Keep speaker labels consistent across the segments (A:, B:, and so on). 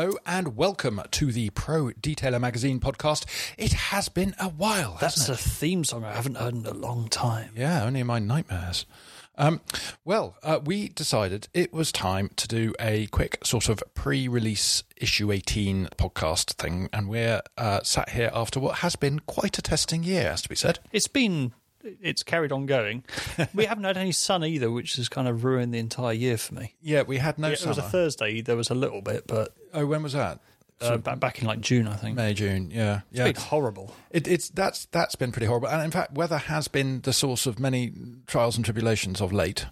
A: Hello and welcome to the Pro Detailer Magazine podcast. It has been a while,
B: That's a theme song I haven't heard in a long time.
A: Yeah, only in my nightmares. Um, well, uh, we decided it was time to do a quick sort of pre-release issue 18 podcast thing, and we're uh, sat here after what has been quite a testing year, has to be said.
B: It's been, it's carried on going. we haven't had any sun either, which has kind of ruined the entire year for me.
A: Yeah, we had no
B: it was a. Thursday, there was a little bit, but
A: oh, when was that?
B: uh, ba- back in like June, I think.
A: May, June. Yeah, yeah.
B: Been horrible.
A: It, it's that's that's been pretty horrible, and in fact, weather has been the source of many trials and tribulations of late.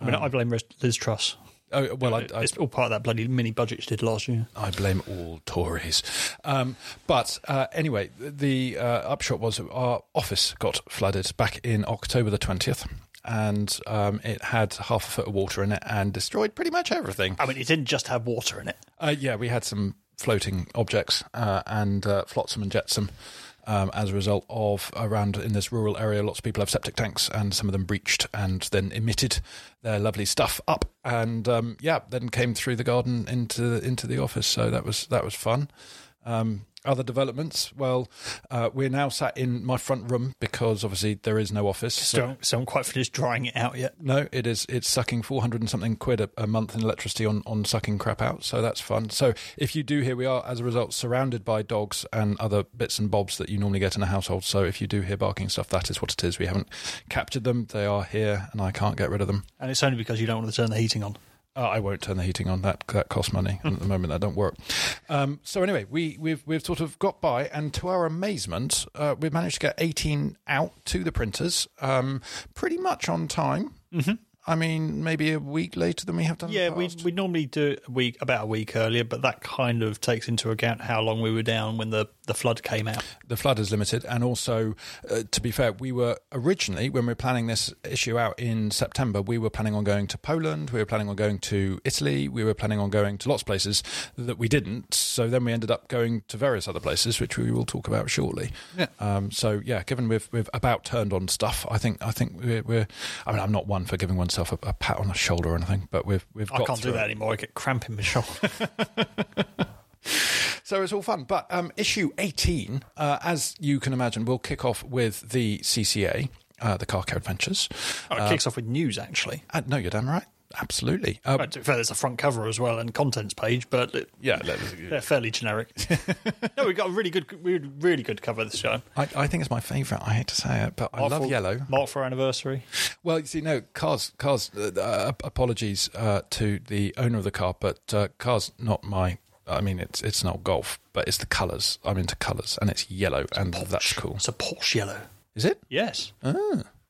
B: I mean, I blame Liz Truss.
A: Oh well, I, I,
B: it's all part of that bloody mini budget she did last year.
A: I blame all Tories. Um, but uh, anyway, the uh, upshot was our office got flooded back in October the twentieth. And um, it had half a foot of water in it and destroyed pretty much everything.
B: I mean, it didn't just have water in it.
A: Uh, yeah, we had some floating objects uh, and uh, flotsam and jetsam. Um, as a result of around in this rural area, lots of people have septic tanks, and some of them breached and then emitted their lovely stuff up, and um, yeah, then came through the garden into into the office. So that was that was fun. Um, other developments? Well, uh, we're now sat in my front room because obviously there is no office. So-
B: still haven't quite finished drying it out yet.
A: no, it is. It's sucking four hundred and something quid a, a month in electricity on, on sucking crap out. So that's fun. So if you do hear, we are as a result surrounded by dogs and other bits and bobs that you normally get in a household. So if you do hear barking stuff, that is what it is. We haven't captured them. They are here, and I can't get rid of them.
B: And it's only because you don't want to turn the heating on.
A: Uh, I won't turn the heating on. That that costs money. and at the moment, that don't work. Um, so anyway, we we've we've sort of got by, and to our amazement, uh, we've managed to get 18 out to the printers, um, pretty much on time. Mm-hmm. I mean, maybe a week later than we have done.
B: Yeah, we we normally do it a week about a week earlier, but that kind of takes into account how long we were down when the, the flood came out.
A: the flood is limited, and also, uh, to be fair, we were originally when we were planning this issue out in September, we were planning on going to Poland, we were planning on going to Italy, we were planning on going to lots of places that we didn't. So then we ended up going to various other places, which we will talk about shortly.
B: Yeah.
A: Um, so yeah, given we've we've about turned on stuff, I think I think we're. we're I mean, I'm not one for giving oneself a, a pat on the shoulder or anything, but we've we've.
B: I can't do that
A: it.
B: anymore. I get cramp in my shoulder.
A: So it's all fun. But um, issue 18, uh, as you can imagine, will kick off with the CCA, uh, the Car Care Adventures.
B: Oh, it kicks off with news, actually.
A: Uh, no, you're damn right. Absolutely. Uh,
B: Right, to be fair, there's a front cover as well and contents page, but it,
A: yeah,
B: they're fairly generic. no, we've got a really good, really, really good cover this time.
A: I, I think it's my favourite. I hate to say it, but I
B: Mark
A: love
B: for-
A: yellow.
B: Mark for anniversary.
A: Well, you see, no, cars, cars. Uh, uh, apologies uh, to the owner of the car, but uh, cars not my. I mean, it's it's not golf, but it's the colours. I'm into colours, and it's yellow, and that's cool.
B: It's a Porsche yellow.
A: Is it?
B: Yes,
A: Ah,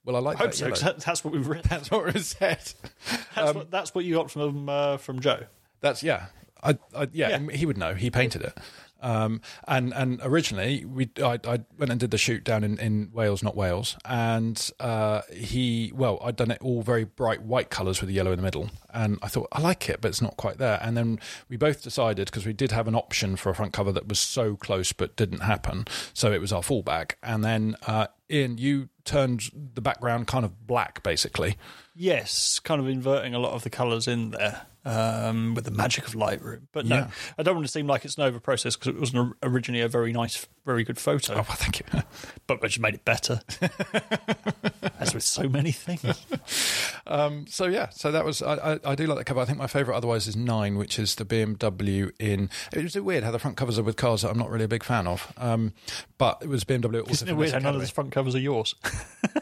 A: well, I like
B: I hope
A: that
B: so. that's what we've written.
A: That's what it said.
B: That's, what, that's what you got from uh, from Joe.
A: That's yeah. I, I yeah,
B: Yeah.
A: he would know. He painted it. Um, and and originally we I, I went and did the shoot down in, in Wales, not Wales, and uh, he well I'd done it all very bright white colours with the yellow in the middle, and I thought I like it, but it's not quite there. And then we both decided because we did have an option for a front cover that was so close but didn't happen, so it was our fallback. And then uh, Ian, you turned the background kind of black, basically.
B: Yes, kind of inverting a lot of the colours in there um, with the magic of Lightroom. But no,
A: Yeah.
B: I don't want to seem like it's an over process because it wasn't originally a very nice, very good photo,
A: Oh, well, thank you.
B: but which made it better. As with so many things.
A: Um, so yeah, so that was I, I, I do like that cover. I think my favourite otherwise is nine, which is the BMW in. It was weird how the front covers are with cars that I'm not really a big fan of. Um, but it was BMW. Also
B: Isn't it weird how none of the front covers are yours?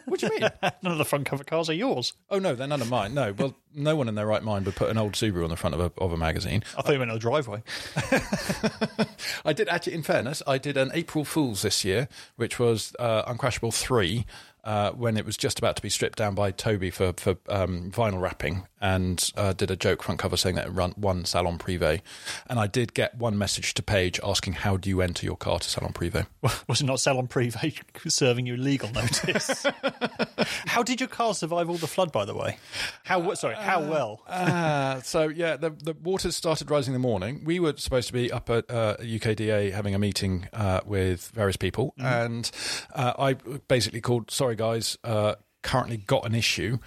A: What do you mean?
B: none of the front cover cars are yours.
A: oh no, they're none of mine. No, well, no one in their right mind would put an old Subaru on the front of a of a magazine.
B: I thought you meant the driveway.
A: I did actually. In fairness, I did an April Fool's this year, which was uh, Uncrashable Three. Uh, when it was just about to be stripped down by Toby for for um, vinyl wrapping, and uh, did a joke front cover saying that it run one Salon Privé, and I did get one message to Paige asking how do you enter your car to Salon Privé.
B: Was it not Salon Privé serving you legal notice? how did your car survive all the flood, by the way? How sorry, how well?
A: Ah, so yeah, the the waters started rising in the morning. We were supposed to be up at uh, UKDA having a meeting uh, with various people, and uh, I basically called, "Sorry guys, uh, currently got an issue.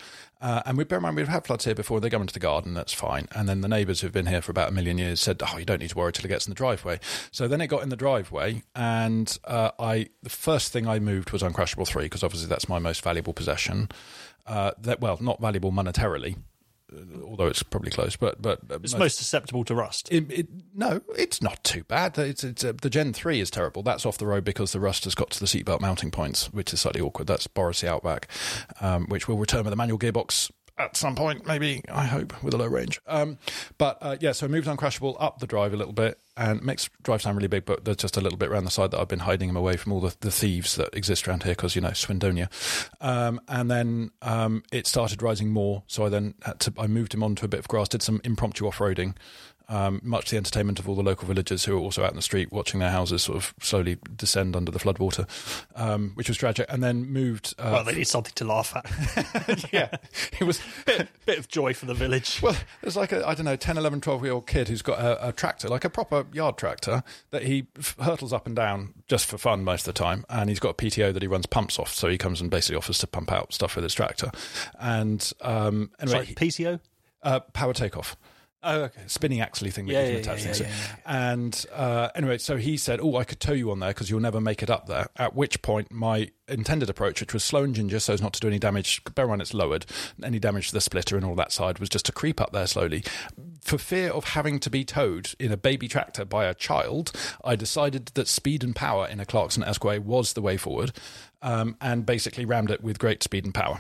A: Uh, and we bear in mind we've had floods here before. They go into the garden, that's fine. And then the neighbours who've been here for about a million years said, "Oh, you don't need to worry till it gets in the driveway." So then it got in the driveway, and uh, I the first thing I moved was Uncrashable Three because obviously that's my most valuable possession. Uh, that well, not valuable monetarily, although it's probably close, but but uh,
B: It's most susceptible to rust.
A: it, it, no, it's not too bad. It's, it's uh, the Gen three is terrible. That's off the road because the rust has got to the seatbelt mounting points, which is slightly awkward. That's Boris the Outback, um, which will return with a manual gearbox at some point, maybe I hope with a low range. Um, but uh, yeah, so I moved Uncrashable up the drive a little bit, and makes drive sound really big, but there's just a little bit around the side that I've been hiding him away from all the, the thieves that exist around here because you know Swindonia. Um, and then um, it started rising more, so I then had to I moved him onto a bit of grass, did some impromptu off roading. Um, much to the entertainment of all the local villagers who are also out in the street watching their houses sort of slowly descend under the floodwater, um, which was tragic. And then moved. Uh,
B: Well, they need something to laugh at.
A: yeah, it was
B: bit, bit of joy for the village.
A: well, there's like a, I don't know, 10, 11, 12 year old kid who's got a, a tractor, like a proper yard tractor, that he f- hurtles up and down just for fun most of the time. And he's got a PTO that he runs pumps off. So he comes and basically offers to pump out stuff with his tractor. And um, anyway,
B: PCO.
A: uh, power takeoff.
B: Oh, okay.
A: Spinning axle thing that
B: Yeah,
A: you can
B: yeah,
A: attach
B: yeah, yeah,
A: to.
B: yeah,
A: And uh, anyway, so he said, Oh, I could tow you on there because you'll never make it up there. At which point, my intended approach, which was slow and ginger so as not to do any damage, bear in mind it's lowered, any damage to the splitter and all that side, was just to creep up there slowly. For fear of having to be towed in a baby tractor by a child, I decided that speed and power in a Clarkson Esquire was the way forward um, and basically rammed it with great speed and power.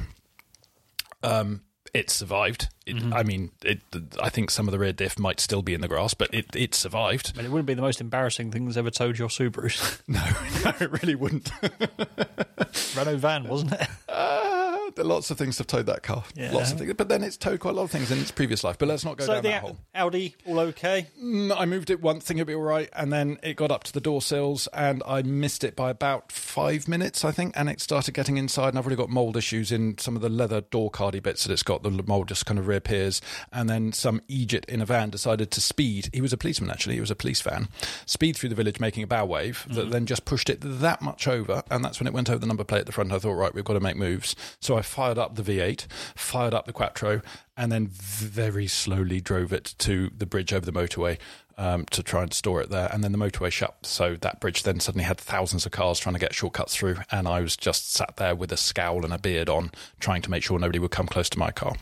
A: Um, it survived. It,
B: Mm-hmm.
A: I mean, it, I think some of the rear diff might still be in the grass, but it, it survived.
B: It wouldn't be the most embarrassing thing that's ever towed your Subarus.
A: No, no, it really wouldn't.
B: Renault van, wasn't it?
A: Uh, lots of things have towed that car.
B: Yeah.
A: Lots of things. But then it's towed quite a lot of things in its previous life. But let's not go
B: so
A: down
B: the
A: that hole.
B: Audi, all okay?
A: Mm, I moved it once, thinking it'd be all right, and then it got up to the door sills, and I missed it by about five minutes, I think, and it started getting inside, and I've already got mould issues in some of the leather door cardy bits that it's got. The mould just kind of reappears, and then some Egypt in a van decided to speed. He was a policeman, actually. He was a police van. Speed through the village, making a bow wave that then just pushed it that much over, and that's when it went over the number plate at the front. I thought, right, we've got to make moves. So I fired up the V8, fired up the Quattro, and then very slowly drove it to the bridge over the motorway um, to try and store it there. And then the motorway shut, so that bridge then suddenly had thousands of cars trying to get shortcuts through, and I was just sat there with a scowl and a beard on, trying to make sure nobody would come close to my car.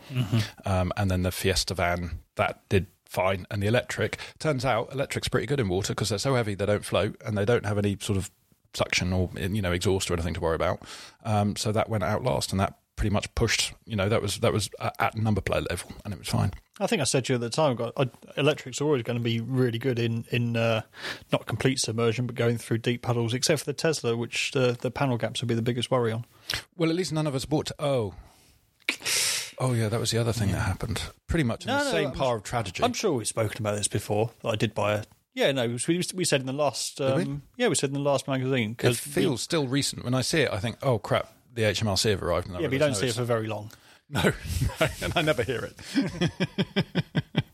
A: Um, and then the Fiesta van that did fine, and the electric turns out electric's pretty good in water because they're so heavy they don't float and they don't have any sort of suction or you know exhaust or anything to worry about. Um, so that went out last, and that pretty much pushed. You know that was that was at- number plate level, and it was fine.
B: I think I said to you at the time, got, I, electric's are always going to be really good in, in uh, not complete submersion, but going through deep puddles, except for the Tesla, which the, the panel gaps would be the biggest worry on.
A: Well, at least none of us bought. Oh. Oh yeah, that was the other thing that happened. Pretty much in
B: No,
A: the
B: no,
A: same
B: I'm
A: par of tragedy.
B: I'm sure we've spoken about this before. I did buy a. Yeah, no, we, we said in the last.
A: we?
B: Um, yeah, we said in the last magazine. Cause it
A: feels still recent. When I see it, I think, "Oh crap, the HMRC have arrived." And
B: Yeah, but you don't see it for very long.
A: No, no, and I never hear it.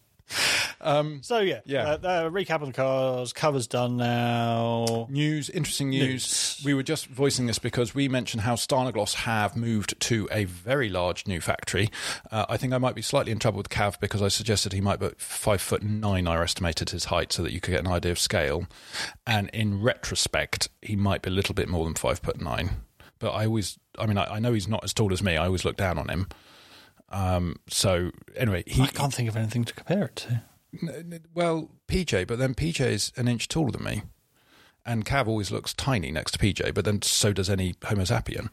B: So yeah,
A: Yeah.
B: Uh, uh, recap on the cars. Covers done now.
A: News, interesting news.
B: News.
A: We were just voicing this because we mentioned how Stjarnagloss have moved to a very large new factory. Uh, I think I might be slightly in trouble with Cav because I suggested he might be five foot nine. I estimated his height so that you could get an idea of scale. And in retrospect, he might be a little bit more than five foot nine. But I always, I mean, I, I know he's not as tall as me. I always look down on him. Um, so anyway, he
B: I can't think of anything to compare it to.
A: N- n- Well, PJ, but then PJ is an inch taller than me, and Cav always looks tiny next to PJ. But then so does any Homo sapien.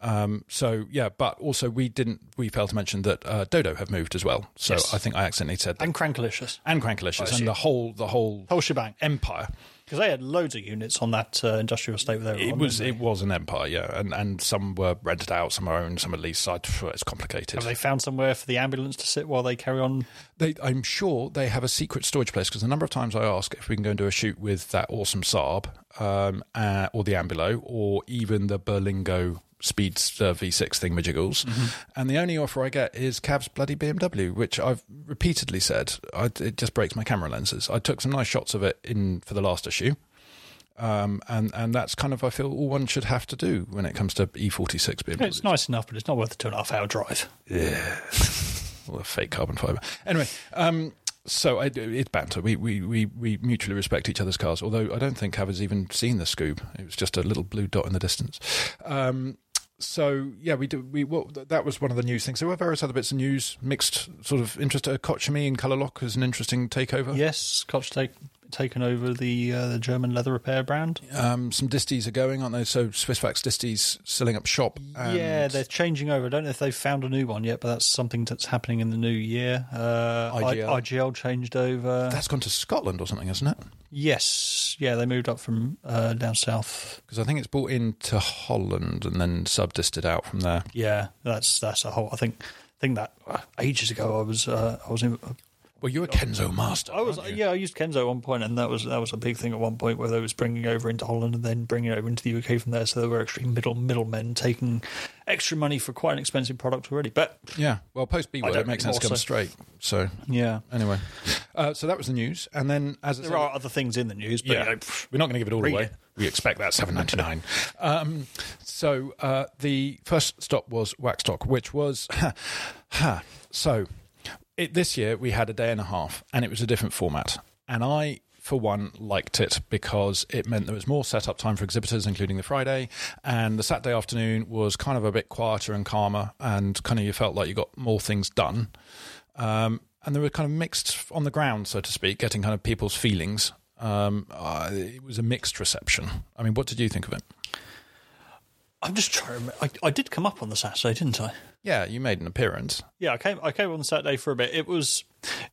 A: Um, so yeah, but also we didn't. We failed to mention that uh, Dodo have moved as well. So
B: Yes.
A: I think I accidentally said that.
B: And Crankalicious.
A: And Crankalicious and the whole the whole
B: Whole shebang.
A: empire.
B: Because they had loads of units on that uh, industrial estate where they were
A: It was it was an empire, yeah, and and some were rented out, some are owned, some are leased. I- it's complicated.
B: they? Have they found somewhere for the ambulance to sit while they carry on?
A: They, I'm sure they have a secret storage place because the number of times I ask if we can go and do a shoot with that awesome Saab um, uh, or the Ambulo or even the Berlingo Speedster V6 thingamajiggles, and the only offer I get is Cav's bloody BMW, which I've repeatedly said I, it just breaks my camera lenses. I took some nice shots of it in for the last issue. Um, and and that's kind of I feel all one should have to do when it comes to E46 BMW.
B: It's nice enough, but it's not worth a two and a half hour drive.
A: Yeah. All the fake carbon fiber. Anyway, um, so I, it's banter. We, we, we, we mutually respect each other's cars, although I don't think Haver's even seen the Scoob. It was just a little blue dot in the distance. Um, so yeah, we do. We well, that was one of the news things. There were various other bits of news, mixed sort of interest. Uh, Koch-Chemie in Colour Lock is an interesting takeover.
B: Yes, Koch take, taken over the uh, the German leather repair brand.
A: Um, some disties are going, aren't they? So Swissvax disties selling up shop. And
B: Yeah, they're changing over. I don't know if they've found a new one yet, but that's something that's happening in the new year. Uh, I-
A: IGL.
B: IGL changed over.
A: that's gone to Scotland or something, isn't it?
B: Yes, yeah, they moved up from uh, down south.
A: Because I think it's brought into Holland and then sub-disted out from there.
B: Yeah, that's that's a whole. I think I think that uh, ages ago I was uh, I was in,
A: Well, you're a Kenzo master.
B: I was yeah I used Kenzo at one point and that was that was a big thing at one point where they was bringing over into Holland and then bringing it over into the UK from there. So there were extreme middle middlemen taking extra money for quite an expensive product already. But
A: Yeah, well, post B word, it makes sense to come straight. So
B: yeah,
A: anyway, uh, so that was the news, and then as
B: there
A: said,
B: are other things in the news. But
A: yeah,
B: you know, pff,
A: we're not going to give it all away.
B: it.
A: We expect that seven ninety nine. um, so uh, the first stop was Waxstock, which was so. It, this year we had a day and a half, and it was a different format, and I. For one, liked it because it meant there was more setup time for exhibitors, including the Friday, and the Saturday afternoon was kind of a bit quieter and calmer, and kind of you felt like you got more things done. Um, and they were kind of mixed on the ground, so to speak, getting kind of people's feelings. Um, uh, it was a mixed reception. I mean, what did you think of it?
B: I'm just trying. I, I did come up on the Saturday, didn't I?
A: Yeah, you made an appearance.
B: Yeah, I came. I came on Saturday for a bit. It was,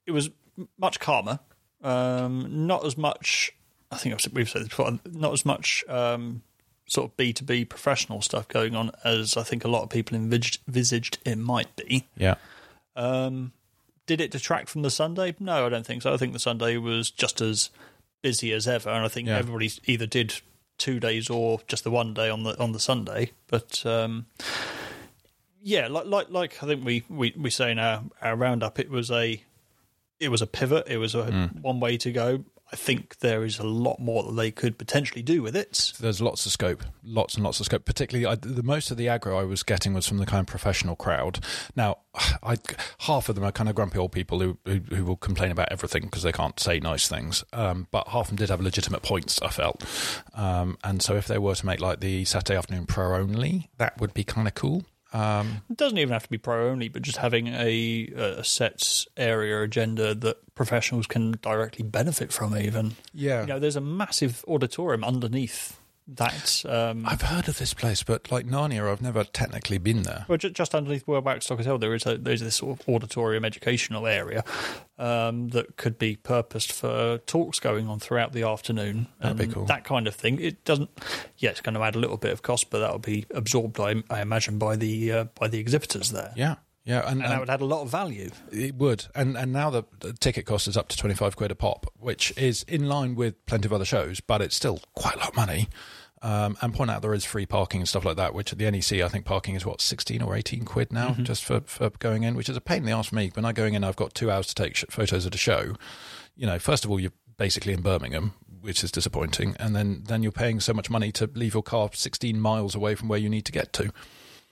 B: it was much calmer. Um, not as much. I think I've, said- we've said this before. Not as much um, sort of B two B professional stuff going on as I think a lot of people envisaged, envisaged it might be.
A: Yeah.
B: Um, did it detract from the Sunday? No, I don't think so. I think the Sunday was just as busy as ever, and I think
A: Yeah.
B: everybody either did two days or just the one day on the on the Sunday. But um, yeah, like like like I think we, we, we say in our, our roundup, it was a it was a pivot. It was a one way to go. I think there is a lot more that they could potentially do with it.
A: There's lots of scope, lots and lots of scope. Particularly, I, the most of the aggro I was getting was from the kind of professional crowd. Now, I, half of them are kind of grumpy old people who who, who will complain about everything because they can't say nice things. Um, but half of them did have legitimate points. I felt, um, and so if they were to make like the Saturday afternoon pro only, that would be kind of cool. Um,
B: It doesn't even have to be pro only, but just having a, a set area agenda that professionals can directly benefit from. Even
A: yeah,
B: you know, there's a massive auditorium underneath that. Um,
A: I've heard of this place, but like Narnia, I've never technically been there.
B: well, ju- just underneath where Waxstock Hotel, there is a there's this sort of auditorium educational area um, that could be purposed for talks going on throughout the afternoon.
A: That'd be cool.
B: That kind of thing. It doesn't. Yeah, it's going to add a little bit of cost, but that will be absorbed, I, I imagine, by the uh, by the exhibitors there.
A: Yeah, yeah, and,
B: And that would add a lot of value.
A: It would, and and now the, the ticket cost is up to twenty five quid a pop, which is in line with plenty of other shows, but it's still quite a lot of money. Um, and point out there is free parking and stuff like that, which at the NEC I think parking is what sixteen or eighteen quid now just for, for going in, which is a pain in the ass for me. When I'm going in, I've got two hours to take sh- photos of the show. You know, first of all, you're basically in Birmingham, which is disappointing, and then then you're paying so much money to leave your car sixteen miles away from where you need to get to.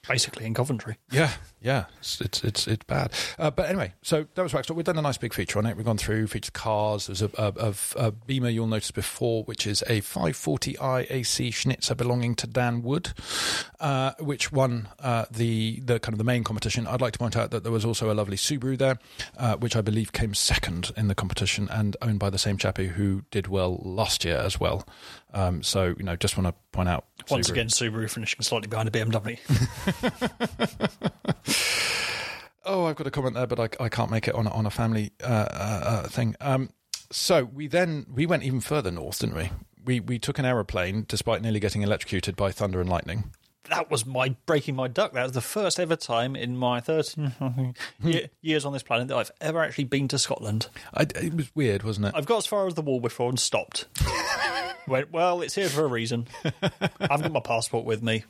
B: Basically, in Coventry.
A: Yeah, yeah, it's it's it's, it's bad. Uh, but anyway, so that was Waxstock. We've done a nice big feature on it. We've gone through featured cars. There's a, a, a, a Beamer you'll notice before, which is a 540i AC Schnitzer belonging to Dan Wood, uh, which won uh, the the kind of the main competition. I'd like to point out that there was also a lovely Subaru there, uh, which I believe came second in the competition and owned by the same chappie who did well last year as well. Um, so you know, just want to point out
B: Once
A: Subaru.
B: again, Subaru finishing slightly behind a BMW.
A: Oh, I've got a comment there, but I, I can't make it on a, on a family uh, uh, uh, thing. Um, so we then we went even further north, didn't we? We we took an aeroplane, despite nearly getting electrocuted by thunder and lightning.
B: that was my breaking my duck. That was the first ever time in my 13 years on this planet that I've ever actually been to Scotland.
A: I, it was weird, wasn't it?
B: I've got as far as the wall before and stopped. Went, well, it's here for a reason. I've got my passport with me.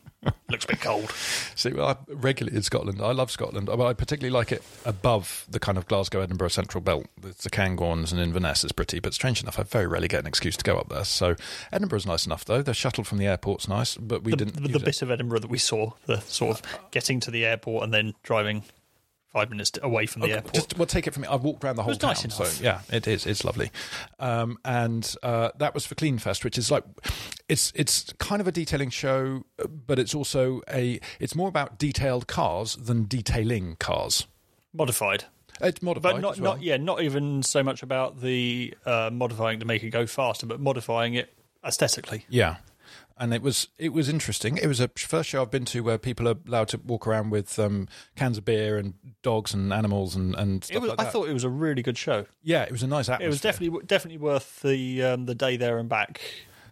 B: Looks a bit cold.
A: See, well, I regularly in Scotland. I love Scotland. I, I particularly like it above the kind of Glasgow, Edinburgh central belt. It's the Cairngorms and Inverness is pretty, but strange enough, I very rarely get an excuse to go up there. So Edinburgh's nice enough, though. The shuttle from the airport's nice, but we
B: The,
A: didn't.
B: the, the
A: it.
B: bit of Edinburgh that we saw, the sort of getting to the airport and then driving five minutes away from the
A: Okay,
B: airport.
A: Just well, take it from me. I've walked around the whole
B: was
A: town,
B: nice enough.
A: so yeah, it is. It's lovely, um, and uh, that was for Clean Fest, which is like it's it's kind of a detailing show, but it's also a it's more about detailed cars than detailing cars.
B: Modified.
A: It's modified,
B: But not,
A: well.
B: not yeah, not even so much about the uh, modifying to make it go faster, but modifying it aesthetically.
A: Yeah. And it was it was interesting. It was a first show I've been to where people are allowed to walk around with um, cans of beer and dogs and animals and, and stuff
B: It was,
A: like
B: I thought it was a really good show.
A: yeah, it was a nice atmosphere.
B: It was definitely definitely worth the um, the day there and back.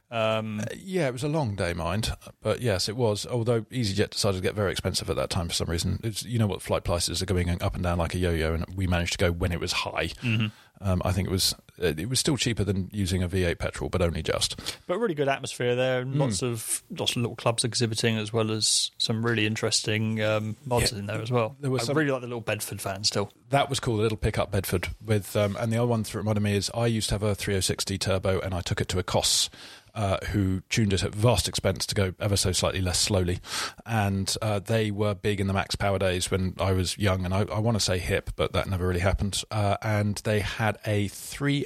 B: Um,
A: Yeah, it was a long day, mind, but yes, it was. Although EasyJet decided to get very expensive at that time for some reason. It's, you know what flight prices are going up and down like a yo-yo, and we managed to go when it was high. Um, I think it was it was still cheaper than using a V8 petrol, but only just.
B: but really good atmosphere there. and
A: Hmm.
B: Lots of lots of little clubs exhibiting, as well as some really interesting um, mods
A: Yeah,
B: in there as well.
A: there was
B: I
A: some-
B: really like the little Bedford fan still.
A: That was cool. the little pickup Bedford with, um, and the other one that reminded me is I used to have a 306D turbo, and I took it to a Koss. Uh, who tuned it at vast expense to go ever so slightly less slowly, and uh, they were big in the max power days when I was young, and I, I want to say hip, but that never really happened. Uh, and they had a 30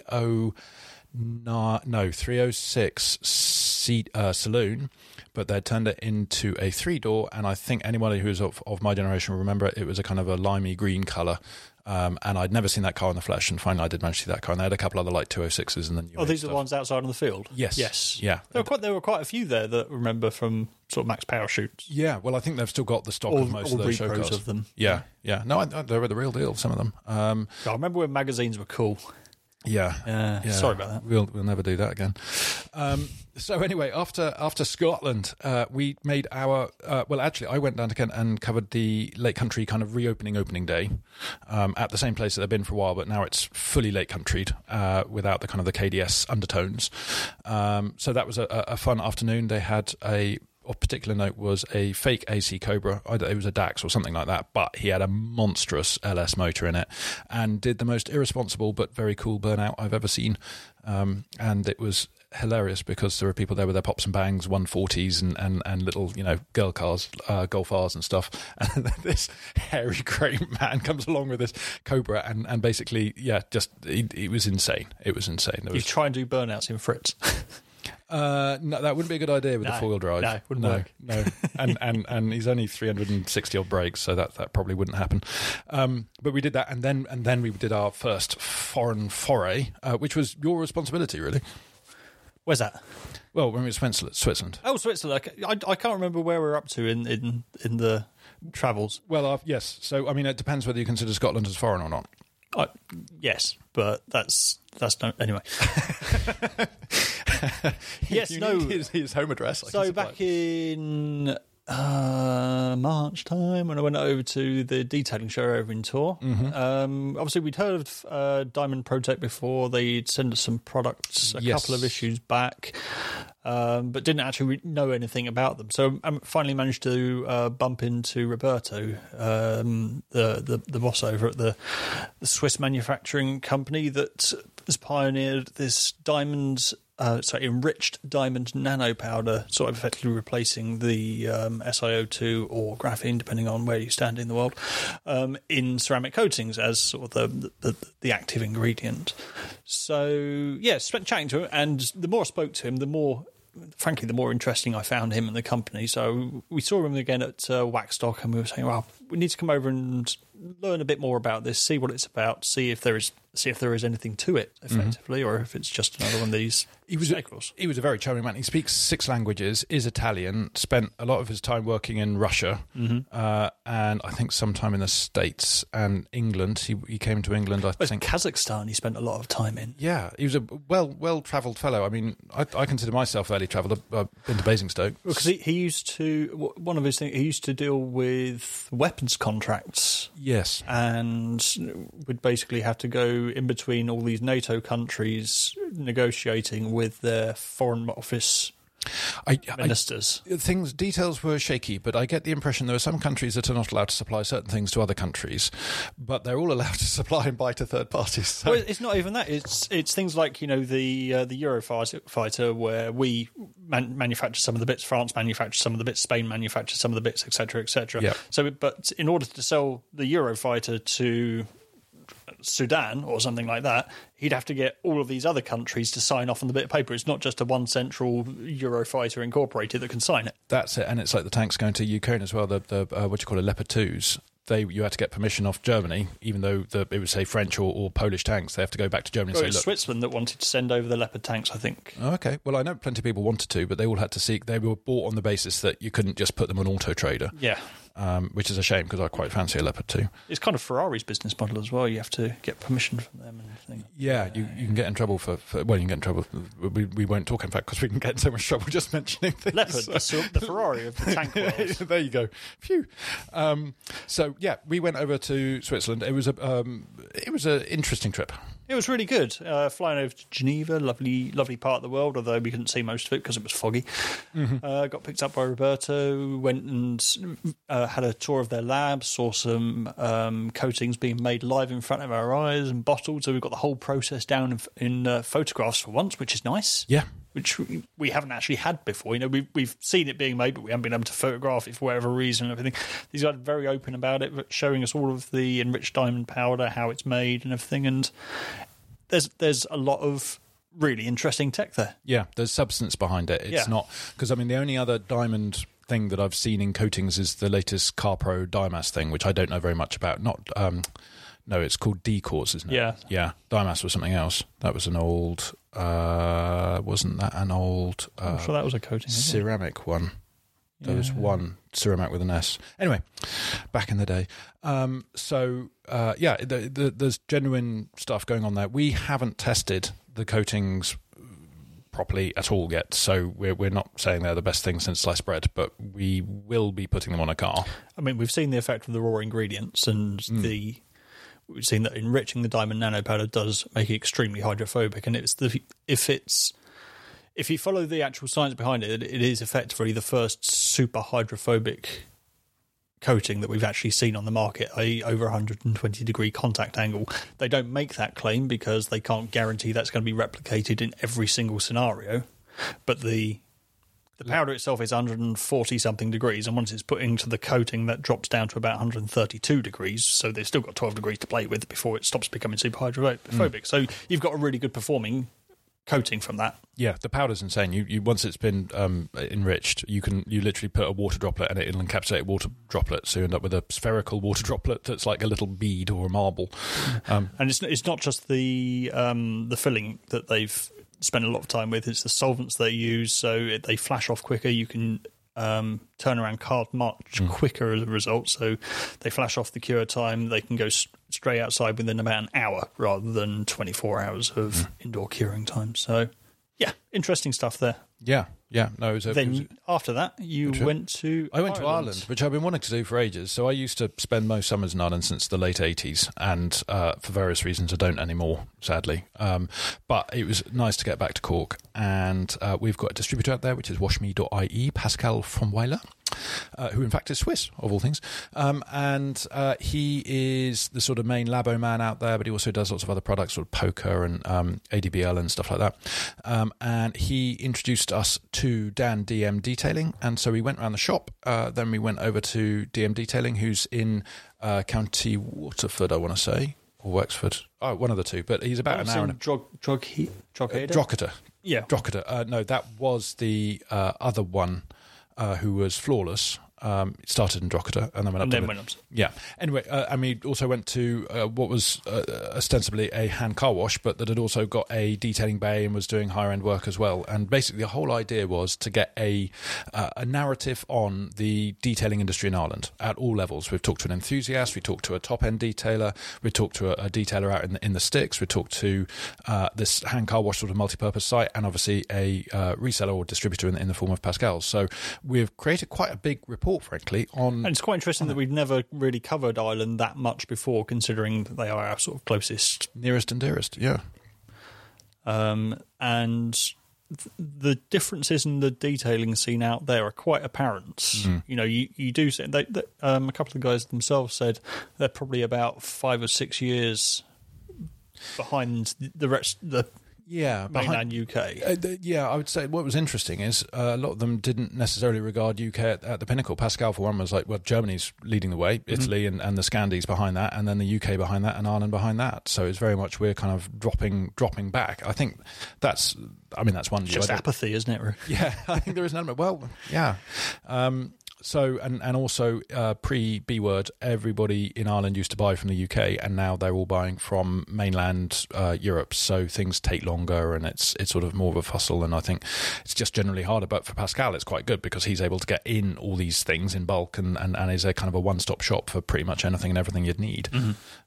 A: no, no 306 seat uh, saloon, but they turned it into a three door. And I think anybody who's of, of my generation will remember it. It was a kind of a limey green color. Um, and I'd never seen that car in the flesh. And finally, I did manage to see that car. And they had a couple other like 206s and then
B: Oh, these are the ones outside on the field.
A: Yes.
B: yes,
A: Yeah.
B: There were quite there were quite a few there that remember from sort of max power shoots.
A: Yeah, well, I think they've still got the stock
B: All,
A: of most of those show cars.
B: of them.
A: Yeah, yeah. No, I, I, they were the real deal. Some of them. Um,
B: I remember when magazines were cool.
A: Yeah,
B: Yeah,
A: Yeah,
B: sorry about that.
A: We'll we'll never do that again. Um, so anyway, after after Scotland, uh, we made our uh, well. Actually, I went down to Kent and covered the Lake Country kind of reopening opening day um, at the same place that they've been for a while, but now it's fully Lake Country uh, without the kind of the KDS undertones. Um, so that was a a fun afternoon. They had a of particular note was a fake AC Cobra. Don't- It was a DAX or something like that, but he had a monstrous LS motor in it and did the most irresponsible but very cool burnout I've ever seen. Um, and it was hilarious because there were people there with their pops and bangs, 140s and, and, and little, you know, girl cars, uh, Golf R's and stuff. And this hairy grey man comes along with this Cobra and, and basically, yeah, just, it, it was insane. It was insane. There
B: You
A: was,
B: try and do burnouts in Fritz.
A: uh, no, that wouldn't be a good idea with
B: No,
A: the four wheel drive.
B: no, wouldn't
A: no,
B: work.
A: No, and and and he's only three hundred and sixty odd brakes, so that that probably wouldn't happen. Um, but we did that, and then and then we did our first foreign foray, uh, which was your responsibility, really.
B: Where's that?
A: Well, when we were in Switzerland, Switzerland.
B: Oh, Switzerland. I, I can't remember where we're up to in in, in the travels.
A: Well, uh, yes. So I mean, it depends whether you consider Scotland as foreign or not.
B: I, yes, but that's that's no anyway. yes, no.
A: his, his home address. I
B: So back in uh, March time, when I went over to the detailing show over in Tour,
A: Mm-hmm.
B: um, obviously we'd heard of uh, Diamond Protect before. They'd send us some products a
A: Yes.
B: couple of issues back, um, but didn't actually know anything about them. So I finally managed to uh, bump into Roberto, um, the, the the boss over at the, the Swiss manufacturing company that has pioneered this diamond uh, sorry, enriched diamond nano powder, sort of effectively replacing the um, SiO2 or graphene, depending on where you stand in the world, um, in ceramic coatings as sort of the, the, the active ingredient. So, yeah, spent chatting to him, and the more I spoke to him, the more. Frankly, the more interesting I found him and the company. So we saw him again at uh, Waxstock, and we were saying, "Well, we need to come over and learn a bit more about this, see what it's about, see if there is see if there is anything to it, effectively, or if it's just another one of these
A: He was a, he was a very charming man. He speaks six languages, is Italian, spent a lot of his time working in Russia,
B: Mm-hmm.
A: uh, and I think sometime in the States and England. He, he came to England, I
B: Well,
A: think.
B: Kazakhstan, he spent a lot of time in.
A: Yeah, he was a well well travelled fellow. I mean, I, I consider myself fairly travelled. I've I've been to Basingstoke.
B: Because he, he used to one of his things. He used to deal with weapons contracts,
A: Yes,
B: and would basically have to go in between all these NATO countries negotiating with their foreign office
A: I, I,
B: ministers.
A: things details were shaky, but I get the impression there are some countries that are not allowed to supply certain things to other countries, but they're all allowed to supply and buy to third parties. So.
B: Well, it's not even that. It's it's things like you know the uh, the Eurofighter, where we man- manufacture some of the bits, France manufactures some of the bits, Spain manufactures some of the bits, etc., etc.
A: Yeah.
B: So, but in order to sell the Eurofighter to Sudan or something like that, he'd have to get all of these other countries to sign off on the bit of paper. It's not just a one central Eurofighter incorporated that can sign it.
A: That's it, and it's like the tanks going to Ukraine as well. The the uh, what you call it, Leopard twos. They you had to get permission off Germany, even though the, it would say French or, or Polish tanks. They have to go back to Germany
B: Well,
A: and say, "Look,
B: Switzerland that wanted to send over the Leopard tanks, I think.
A: Oh, okay. Well, I know plenty of people wanted to, but they all had to seek. They were bought on the basis that you couldn't just put them on Auto Trader,
B: Yeah.
A: Um, which is a shame because I quite fancy a Leopard too.
B: It's kind of Ferrari's business model as well. You have to get permission from them and everything.
A: Yeah, you, you can get in trouble for, for well, you can get in trouble. We, we won't talk, in fact, because we can get in so much trouble just mentioning things.
B: Leopard, the, the Ferrari of the tank world.
A: there you go. Phew. Um, so yeah, we went over to Switzerland. It was a um, it was an interesting trip.
B: It was really good. Uh, flying over to Geneva, lovely, lovely part of the world. Although we couldn't see most of it because it was foggy. Uh, got picked up by Roberto. Went and uh, had a tour of their lab. Saw some um, coatings being made live in front of our eyes and bottled. So we've got the whole process down in, in uh, photographs for once, which is nice.
A: Yeah,
B: Which we- haven't actually had before. You know, we've we've seen it being made, but we haven't been able to photograph it for whatever reason and everything. These guys are very open about it, but showing us all of the enriched diamond powder, how it's made, and everything. And there's there's a lot of really interesting tech there.
A: yeah. There's substance behind it. It's
B: Yeah.
A: not because I mean the only other diamond thing that I've seen in coatings is the latest CarPro Dimas thing, which I don't know very much about. Not um, no, it's called Decors, isn't it?
B: Yeah.
A: yeah. Dimas was something else. That was an old. Uh, wasn't that an old uh,
B: I'm sure that was a coating.
A: ceramic one? There was one ceramic with an S. Anyway, back in the day. Um, so uh, yeah, the, the, there's genuine stuff going on there. We haven't tested the coatings properly at all yet, so we're we're not saying they're the best thing since sliced bread, but we will be putting them on a car.
B: I mean, we've seen the effect of the raw ingredients and the. We've seen that enriching the diamond nano powder does make it extremely hydrophobic, and it's the if it's if you follow the actual science behind it, it is effectively the first super hydrophobic coating that we've actually seen on the market, a over 120 degree contact angle. They don't make that claim because they can't guarantee that's going to be replicated in every single scenario, but the the powder itself is 140 something degrees, and once it's put into the coating, that drops down to about 132 degrees. So they've still got 12 degrees to play with before it stops becoming super hydrophobic. So you've got a really good performing coating from that.
A: Yeah, the powder's insane. You, you once it's been um, enriched, you can you literally put a water droplet and it'll encapsulate a water droplet, so you end up with a spherical water droplet that's like a little bead or a marble. Um,
B: And it's it's not just the um, the filling that they've spent a lot of time with; it's the solvents they use. So it, they flash off quicker. You can um, turn around card much quicker as a result. So they flash off the cure time. They can go s- straight outside within about an hour rather than twenty four hours of indoor curing time. So yeah, interesting stuff there.
A: yeah, yeah. No, it was a, it was
B: Then after that, you went to
A: I went to Ireland, which I've been wanting to do for ages. So I used to spend most summers in Ireland since the late 80s, and uh, for various reasons I don't anymore, sadly. Um, but it was nice to get back to Cork, and uh, we've got a distributor out there, which is washme.ie, Pascal from Weiler. Uh, who in fact is Swiss, of all things. Um, and uh, he is the sort of main labo man out there, but he also does lots of other products, sort of Poka and um, ADBL and stuff like that. Um, and he introduced us to Dan DM Detailing. And so we went around the shop. Uh, then we went over to DM Detailing, who's in uh, County Waterford, I want to say, or Wexford. Oh, one of the two. But he's about an hour and a
B: Drog, drog, Drogheda?
A: Drogheda.
B: yeah.
A: Drogheda. Uh, no, that was the uh, other one uh, who was flawless. Um, it started in Drogheda and then went up.
B: and
A: to
B: then went up.
A: yeah. Anyway, uh, and we also went to uh, what was uh, ostensibly a hand car wash, but that had also got a detailing bay and was doing higher end work as well. And basically, the whole idea was to get a uh, a narrative on the detailing industry in Ireland at all levels. We've talked to an enthusiast, we talked to a top end detailer, we talked to a, a detailer out in the, in the sticks, we talked to uh, this hand car wash sort of multi purpose site, and obviously a uh, reseller or distributor in, in the form of Pascal. So we've created quite a big report report, frankly, on.
B: And it's quite interesting that we've never really covered Ireland that much before, considering that they are our sort of closest.
A: Nearest and dearest, yeah.
B: Um, and th- the differences in the detailing seen out there are quite apparent. You know, you, you do say they, they, um, a couple of the guys themselves said they're probably about five or six years behind the rest, the
A: Yeah,
B: mainland UK.
A: Uh, th- yeah, I would say what was interesting is uh, a lot of them didn't necessarily regard UK at, at the pinnacle. Pascal, for one, was like, well, Germany's leading the way, Italy and, and the Scandies behind that, and then the UK behind that, and Ireland behind that. So it's very much we're kind of dropping dropping back. I think that's, I mean, that's one.
B: Just apathy, isn't it?
A: yeah, I think there is an element. Well, yeah. Um, so and and also uh, pre B word, everybody in Ireland used to buy from the UK, and now they're all buying from mainland uh, Europe. So things take longer, and it's it's sort of more of a fussle. And I think it's just generally harder. But for Pascal, it's quite good because he's able to get in all these things in bulk, and and, and is a kind of a one stop shop for pretty much anything and everything you'd need.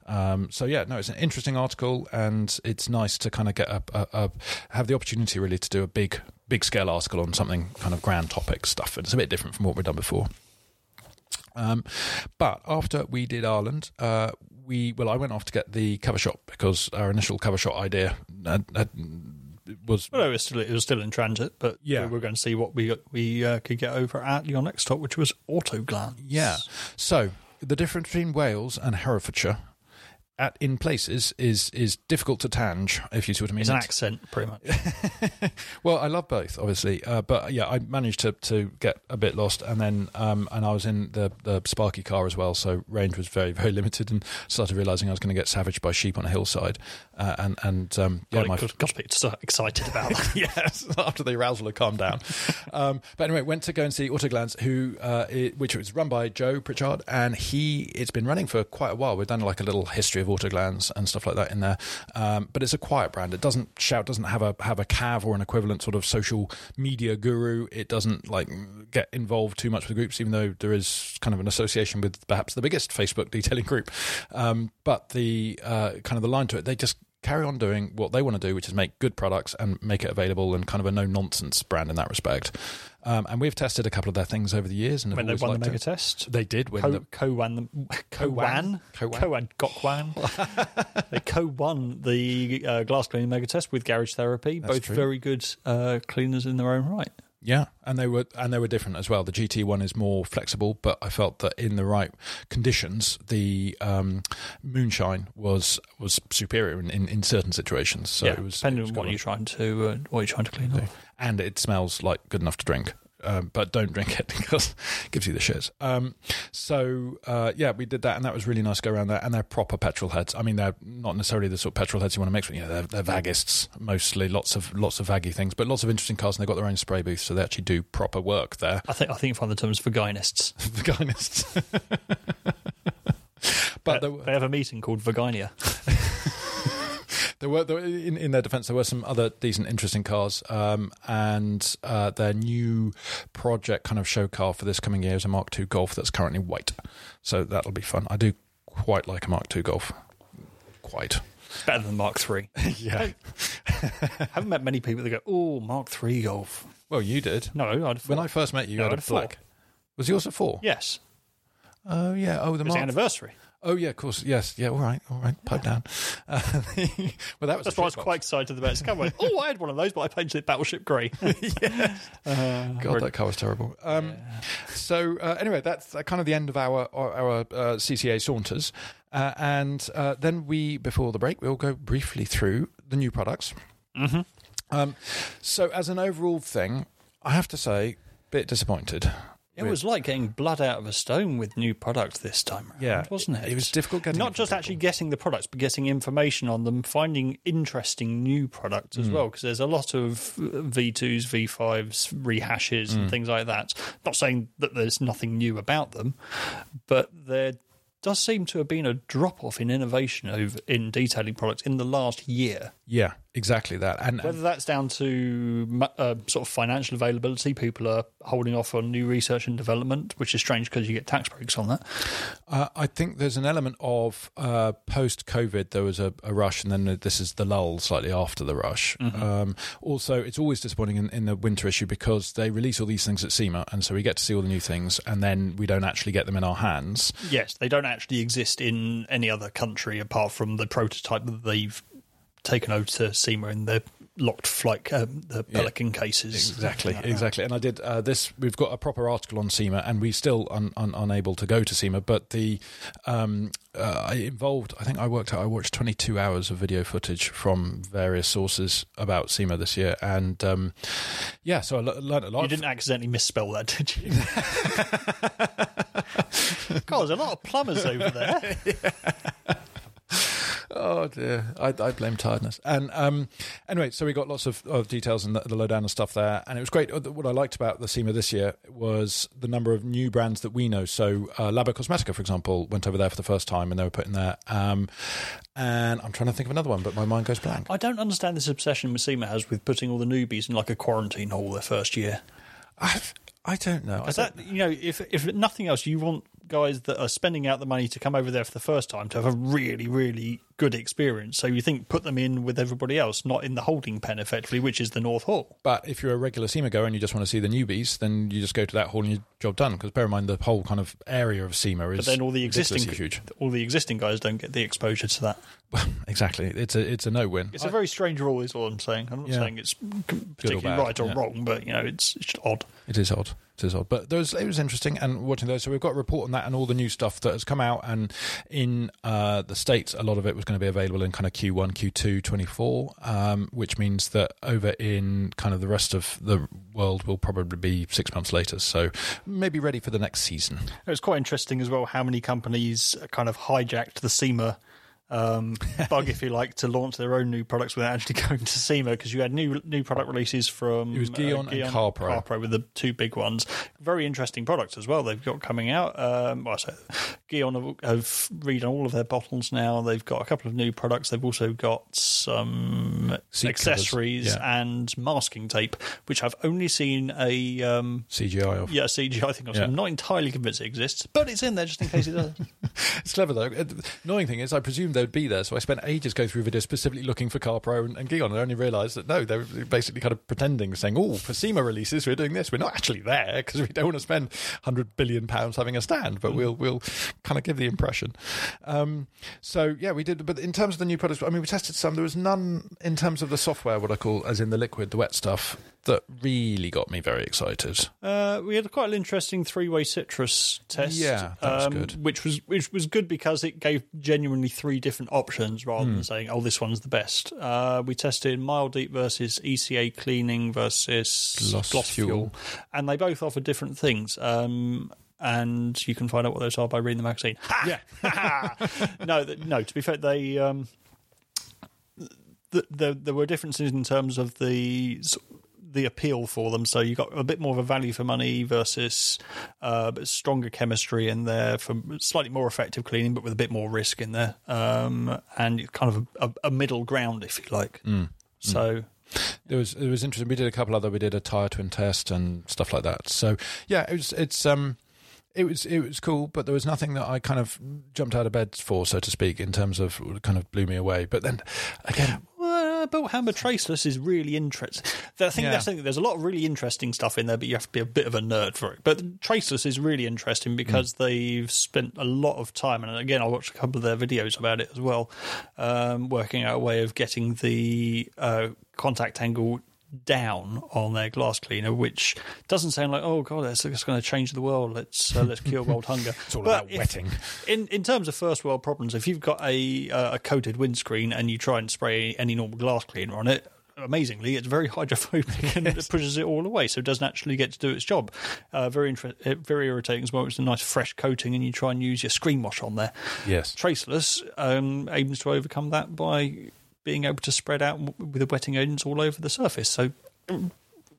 A: Um, so yeah, no, it's an interesting article, and it's nice to kind of get a, a, a have the opportunity really to do a big big scale article on something kind of grand topic stuff. And it's a bit different from what we've done before. Um, but after we did Ireland, uh, we well, I went off to get the cover shot because our initial cover shot idea had, had, was
B: Well, it was still it was still in transit, but
A: Yeah.
B: we were going to see what we we uh, could get over at your next stop, which was Auto Glanz.
A: Yeah. So the difference between Wales and Herefordshire at in places is is difficult to tange if you see what I mean.
B: It's an accent, pretty much.
A: Well, I love both, obviously, uh, but yeah, I managed to, to get a bit lost, and then um, and I was in the, the Sparky car as well, so range was very very limited, and started realizing I was going to get savaged by sheep on a hillside, uh, and and um, yeah,
B: Got,
A: my
B: got, got to be so excited about that.
A: yes, after the arousal had calmed down. um, but anyway, went to go and see Auto Glanz, who uh, it, which was run by Joe Pritchard, and he it's been running for quite a while. We've done like a little history of Auto Glanz and stuff like that in there. Um, but it's a quiet brand. It doesn't shout, doesn't have a have a cav or an equivalent sort of social media guru. It doesn't like get involved too much with groups, even though there is kind of an association with perhaps the biggest Facebook detailing group. Um, but the uh, kind of the line to it, they just carry on doing what they want to do, which is make good products and make it available and kind of a no nonsense brand in that respect. Um, and we've tested a couple of their things over the years, and
B: when they won the mega
A: it.
B: test.
A: They did win
B: Co,
A: the
B: co-wan
A: Co-wan?
B: co-wan Gokwan. they co-won the uh, glass cleaning mega test with Garage Therapy.
A: That's
B: both
A: true.
B: very good uh, cleaners in their own right.
A: Yeah, and they were and they were different as well. The GT one is more flexible, but I felt that in the right conditions, the um, moonshine was was superior in, in, in certain situations. So
B: yeah,
A: it was
B: depending
A: it was
B: on what you're trying to uh, what you're trying to clean off.
A: and it smells like good enough to drink. Um, but don't drink it because it gives you the shits. Um, so uh, yeah, we did that, and that was really nice to go around there. And they're proper petrol heads. I mean, they're not necessarily the sort of petrol heads you want to mix with. You know, they're, they're vagists mostly. Lots of lots of vaggy things, but lots of interesting cars. And they've got their own spray booth, so they actually do proper work there.
B: I think I think you find the terms vaginists.
A: Veganists. but
B: they,
A: were-
B: they have a meeting called Vaginia.
A: There were, there, in, in their defence, there were some other decent, interesting cars, um, and uh, their new project kind of show car for this coming year is a Mark II Golf that's currently white, so that'll be fun. I do quite like a Mark II Golf, quite.
B: Better than Mark Three.
A: Yeah.
B: haven't met many people that go, "Oh, Mark Three Golf."
A: Well, you did
B: No, I'd
A: when I first met you. You
B: No,
A: had
B: I'd
A: a black. Was yours a four?
B: yes,
A: Oh yeah. Oh, the
B: it
A: Mark.
B: anniversary.
A: Oh yeah, of course. Yes. Yeah. All right. All right. Pipe down. Uh, well, that was
B: That's why I was
A: box.
B: quite excited about it. Come on. Oh, I had one of those, but I painted it Battleship Grey.
A: God, that car was terrible. Um, So uh, anyway, that's uh, kind of the end of our our, uh, CCA saunters, uh, and uh, then we, before the break, we'll go briefly through the new products. Mm-hmm. Um, so as an overall thing, I have to say, bit disappointed.
B: It was like getting blood out of a stone with new products this time around,
A: Yeah,
B: wasn't it?
A: it was difficult getting
B: Not just
A: people.
B: actually getting the products, but getting information on them, finding interesting new products as well, because there's a lot of uh, V2s, V5s, rehashes, and things like that. Not saying that there's nothing new about them, but there does seem to have been a drop off in innovation over, in detailing products in the last year.
A: Yeah, exactly that. And,
B: Whether that's down to uh, sort of financial availability, people are holding off on new research and development, which is strange because you get tax breaks on that.
A: Uh, I think there's an element of uh, post COVID, there was a, a rush, and then this is the lull slightly after the rush. Um, also, it's always disappointing in, in the winter issue because they release all these things at SEMA, and so we get to see all the new things, and then we don't actually get them in our hands.
B: Yes, they don't actually exist in any other country apart from the prototype that they've taken over to SEMA in the locked flight, um, the Pelican cases.
A: Exactly,
B: like
A: exactly. And I did uh, this. We've got a proper article on SEMA, and we still un, un, unable to go to SEMA. But the um, uh, I involved. I think I worked out. I watched 22 hours of video footage from various sources about SEMA this year, and um, yeah, so I learned a lot.
B: You didn't accidentally misspell that, did you? God, there's a lot of plumbers over there.
A: Oh dear, I, I blame tiredness. And um, anyway, so we got lots of, of details and the, the lowdown and stuff there, and it was great. What I liked about the SEMA this year was the number of new brands that we know. So uh, Labo Cosmetica, for example, went over there for the first time, and they were putting there. Um, and I'm trying to think of another one, but my mind goes blank.
B: I don't understand this obsession SEMA has with putting all the newbies in like a quarantine hall their first year.
A: I've, I don't know. I
B: Is
A: don't-
B: that you know, if if nothing else, you want guys that are spending out the money to come over there for the first time to have a really, really good experience. So you think put them in with everybody else, not in the holding pen, effectively, which is the North Hall.
A: But if you're a regular SEMA goer and you just want to see the newbies, then you just go to that hall and your job done. Because bear in mind, the whole kind of area of SEMA is
B: But then all the existing
A: huge.
B: all the existing guys don't get the exposure to that.
A: exactly, it's a it's a no win.
B: It's a very strange rule, is all I'm saying. I'm not
A: Yeah.
B: saying it's particularly
A: bad,
B: right or
A: yeah.
B: wrong, but you know, it's, it's odd.
A: It is odd. Is odd, but those it was interesting and watching those. So we've got a report on that and all the new stuff that has come out. And in uh, the states, a lot of it was going to be available in kind of Q1, Q2, 24, um, which means that over in kind of the rest of the world will probably be six months later. So maybe ready for the next season.
B: It was quite interesting as well how many companies kind of hijacked the SEMA um, bug, if you like, to launch their own new products without actually going to SEMA because you had new new product releases from
A: It was Gyeon and CarPro.
B: CarPro with the two big ones. Very interesting products as well. They've got coming out. Um, well, so Gyeon have, have redone all of their bottles now. They've got a couple of new products. They've also got some
A: Seat
B: accessories
A: yeah.
B: and masking tape, which I've only seen a um,
A: CGI of.
B: yeah CGI thing.
A: Yeah.
B: I'm not entirely convinced it exists, but it's in there just in case it does.
A: It's clever though. Uh, The annoying thing is, I presumed they would be there, so I spent ages going through videos specifically looking for CarPro and, and Gyeon, and I only realised that no, they were basically kind of pretending, saying, "Oh, for SEMA releases, we're doing this. We're not actually there because we don't want to spend hundred billion pounds having a stand, but we'll we'll kind of give the impression." Um, so yeah, we did. But in terms of the new products, I mean, we tested some. There was none in terms of the software, what I call, as in the liquid, the wet stuff, that really got me very excited.
B: Uh, we had quite an interesting three-way citrus test.
A: Yeah, that was
B: um,
A: good.
B: Which was which was good because it gave genuinely three different options rather
A: Hmm.
B: than saying, "Oh, this one's the best." Uh, we tested mild deep versus ECA cleaning versus
A: Gloss
B: gloss
A: fuel.
B: fuel, and they both offer different things. Um, and you can find out what those are by reading the magazine.
A: Yeah.
B: no, th- no. To be fair, they um, th- there there were differences in terms of the the appeal for them. So you got a bit more of a value for money versus uh, stronger chemistry in there for slightly more effective cleaning, but with a bit more risk in there, um, and kind of a, a, a middle ground, if you like. So.
A: It was it was interesting. We did a couple other. We did a tire twin test and stuff like that. So yeah, it was it's um it was it was cool, but there was nothing that I kind of jumped out of bed for, so to speak, in terms of kind of blew me away. But then again,
B: Bilt Hamber Traceless is really interesting. I think
A: Yeah.
B: that's the. There's a lot of really interesting stuff in there, but you have to be a bit of a nerd for it. But Traceless is really interesting because they've spent a lot of time, and again, I watched a couple of their videos about it as well, um, working out a way of getting the uh, contact angle down on their glass cleaner, which doesn't sound like oh god, that's, that's going to change the world. Let's uh, let's cure world hunger.
A: It's all
B: But
A: about
B: if-
A: wetting.
B: in in terms of first world problems, if you've got a uh, a coated windscreen and you try and spray any normal glass cleaner on it. Amazingly, it's very hydrophobic and it pushes it all away, so it doesn't actually get to do its job. Uh, very inter- very irritating as well. It's a nice fresh coating, and you try and use your screen wash on there.
A: yes,
B: Traceless um, aims to overcome that by being able to spread out with the wetting agents all over the surface. So,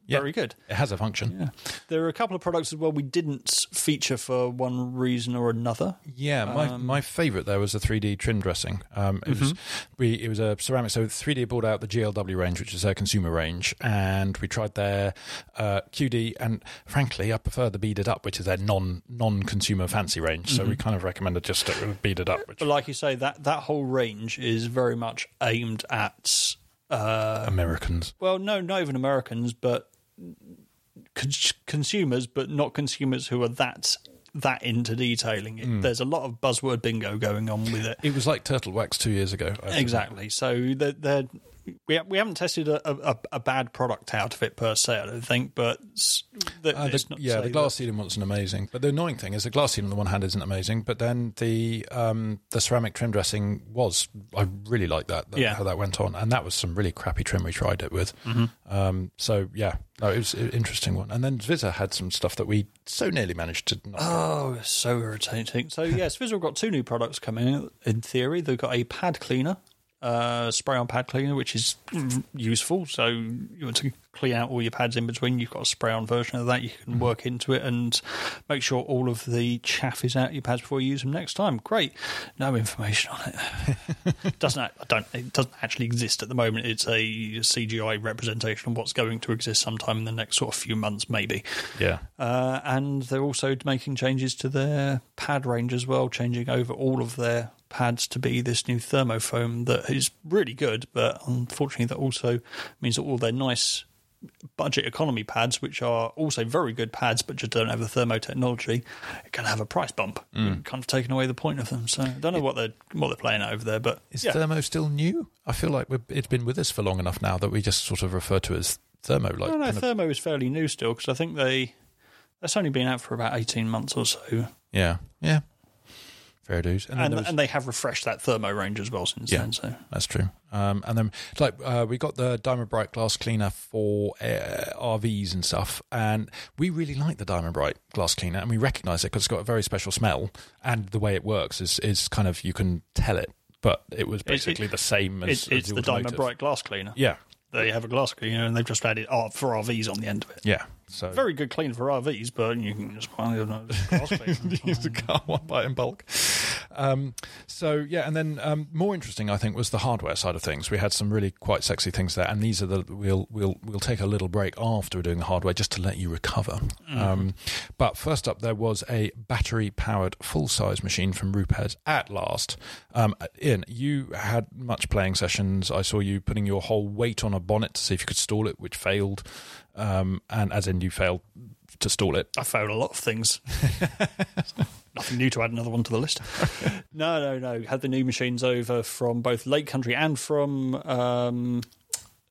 A: Yeah.
B: very good.
A: It has a function.
B: Yeah, there are a couple of products as well we didn't feature for one reason or another.
A: Yeah, my,
B: Um,
A: my favourite there was the 3D trim dressing. Um, it was we it was a ceramic. So 3D brought out the GLW range, which is their consumer range, and we tried their uh, QD. And frankly, I prefer the beaded up, which is their non non consumer fancy range. So we kind of recommended just stick with beaded up, which
B: But like you say, that that whole range is very much aimed at. Uh,
A: Americans.
B: well, no, not even Americans, but cons- consumers, but not consumers who are that that into detailing. It, hmm. There's a lot of buzzword bingo going on with it.
A: It was like Turtle Wax two years ago. I think.
B: Exactly. So they're, they're, we we haven't tested a, a, a bad product out of it per se. I don't think, but that-
A: Uh, the,
B: not
A: yeah, the
B: that-
A: glass ceiling wasn't amazing, but the annoying thing is the glass ceiling on the one hand isn't amazing, but then the um, the ceramic trim dressing was. I really like that, that
B: Yeah.
A: how that went on, and that was some really crappy trim we tried it with.
B: Mm-hmm.
A: Um, so yeah, no, it was an interesting one. And then Visa had some stuff that we so nearly managed to. Not
B: Oh, so irritating. So yes, Visual got two new products coming. In theory, they've got a pad cleaner, uh, spray-on pad cleaner, which is useful. So you want to clean out all your pads in between. You've got a spray-on version of that. You can work into it and make sure all of the chaff is out your pads before you use them next time. Great. No information on it. doesn't I don't it doesn't actually exist at the moment. It's a CGI representation of what's going to exist sometime in the next sort of few months, maybe.
A: yeah,
B: Uh, and they're also making changes to their pad range as well, changing over all of their pads to be this new thermofoam that is really good, but unfortunately, that also means that all their nice budget economy pads, which are also very good pads but just don't have the thermo technology, going to have a price bump, mm. kind of taking away the point of them. So I don't know what they're what they're playing at over there, but
A: is
B: yeah.
A: Thermo still new? I feel like it's been with us for long enough now that we just sort of refer to it as Thermo. Like,
B: I don't know.
A: of-
B: Thermo is fairly new still because I think they that's only been out for about eighteen months or so.
A: yeah, yeah, fair dues. And,
B: and,
A: was-
B: and they have refreshed that thermo range as well since
A: Yeah.
B: then. So
A: That's true. Um, and then, like, uh, we got the Diamond Bright glass cleaner for uh, RVs and stuff, and we really like the Diamond Bright glass cleaner, and we recognise it because it's got a very special smell, and the way it works is is kind of you can tell it, but it was
B: it-
A: basically the same as,
B: it's,
A: as
B: it's the Diamond. Bright glass cleaner.
A: Yeah,
B: They have a glass cleaner and they've just added art for RVs on the end of it.
A: yeah. So
B: Very good cleaner for RVs, but you can just it a glass cleaner.
A: use the car one buy it in bulk. Um, so yeah, and then um, more interesting, I think, was the hardware side of things. We had some really quite sexy things there, and these are the we'll we'll we'll take a little break after we're doing the hardware just to let you recover. Um, but first up, there was a battery powered full size machine from Rupes at last. Um, Ian, you had much playing sessions. I saw you putting your whole weight on a bonnet to see if you could stall it, which failed. Um, and as in you failed to stall it.
B: I failed a lot of things. Nothing new to add another one to the list. no, no, no. Had the new machines over from both Lake Country and from. Um,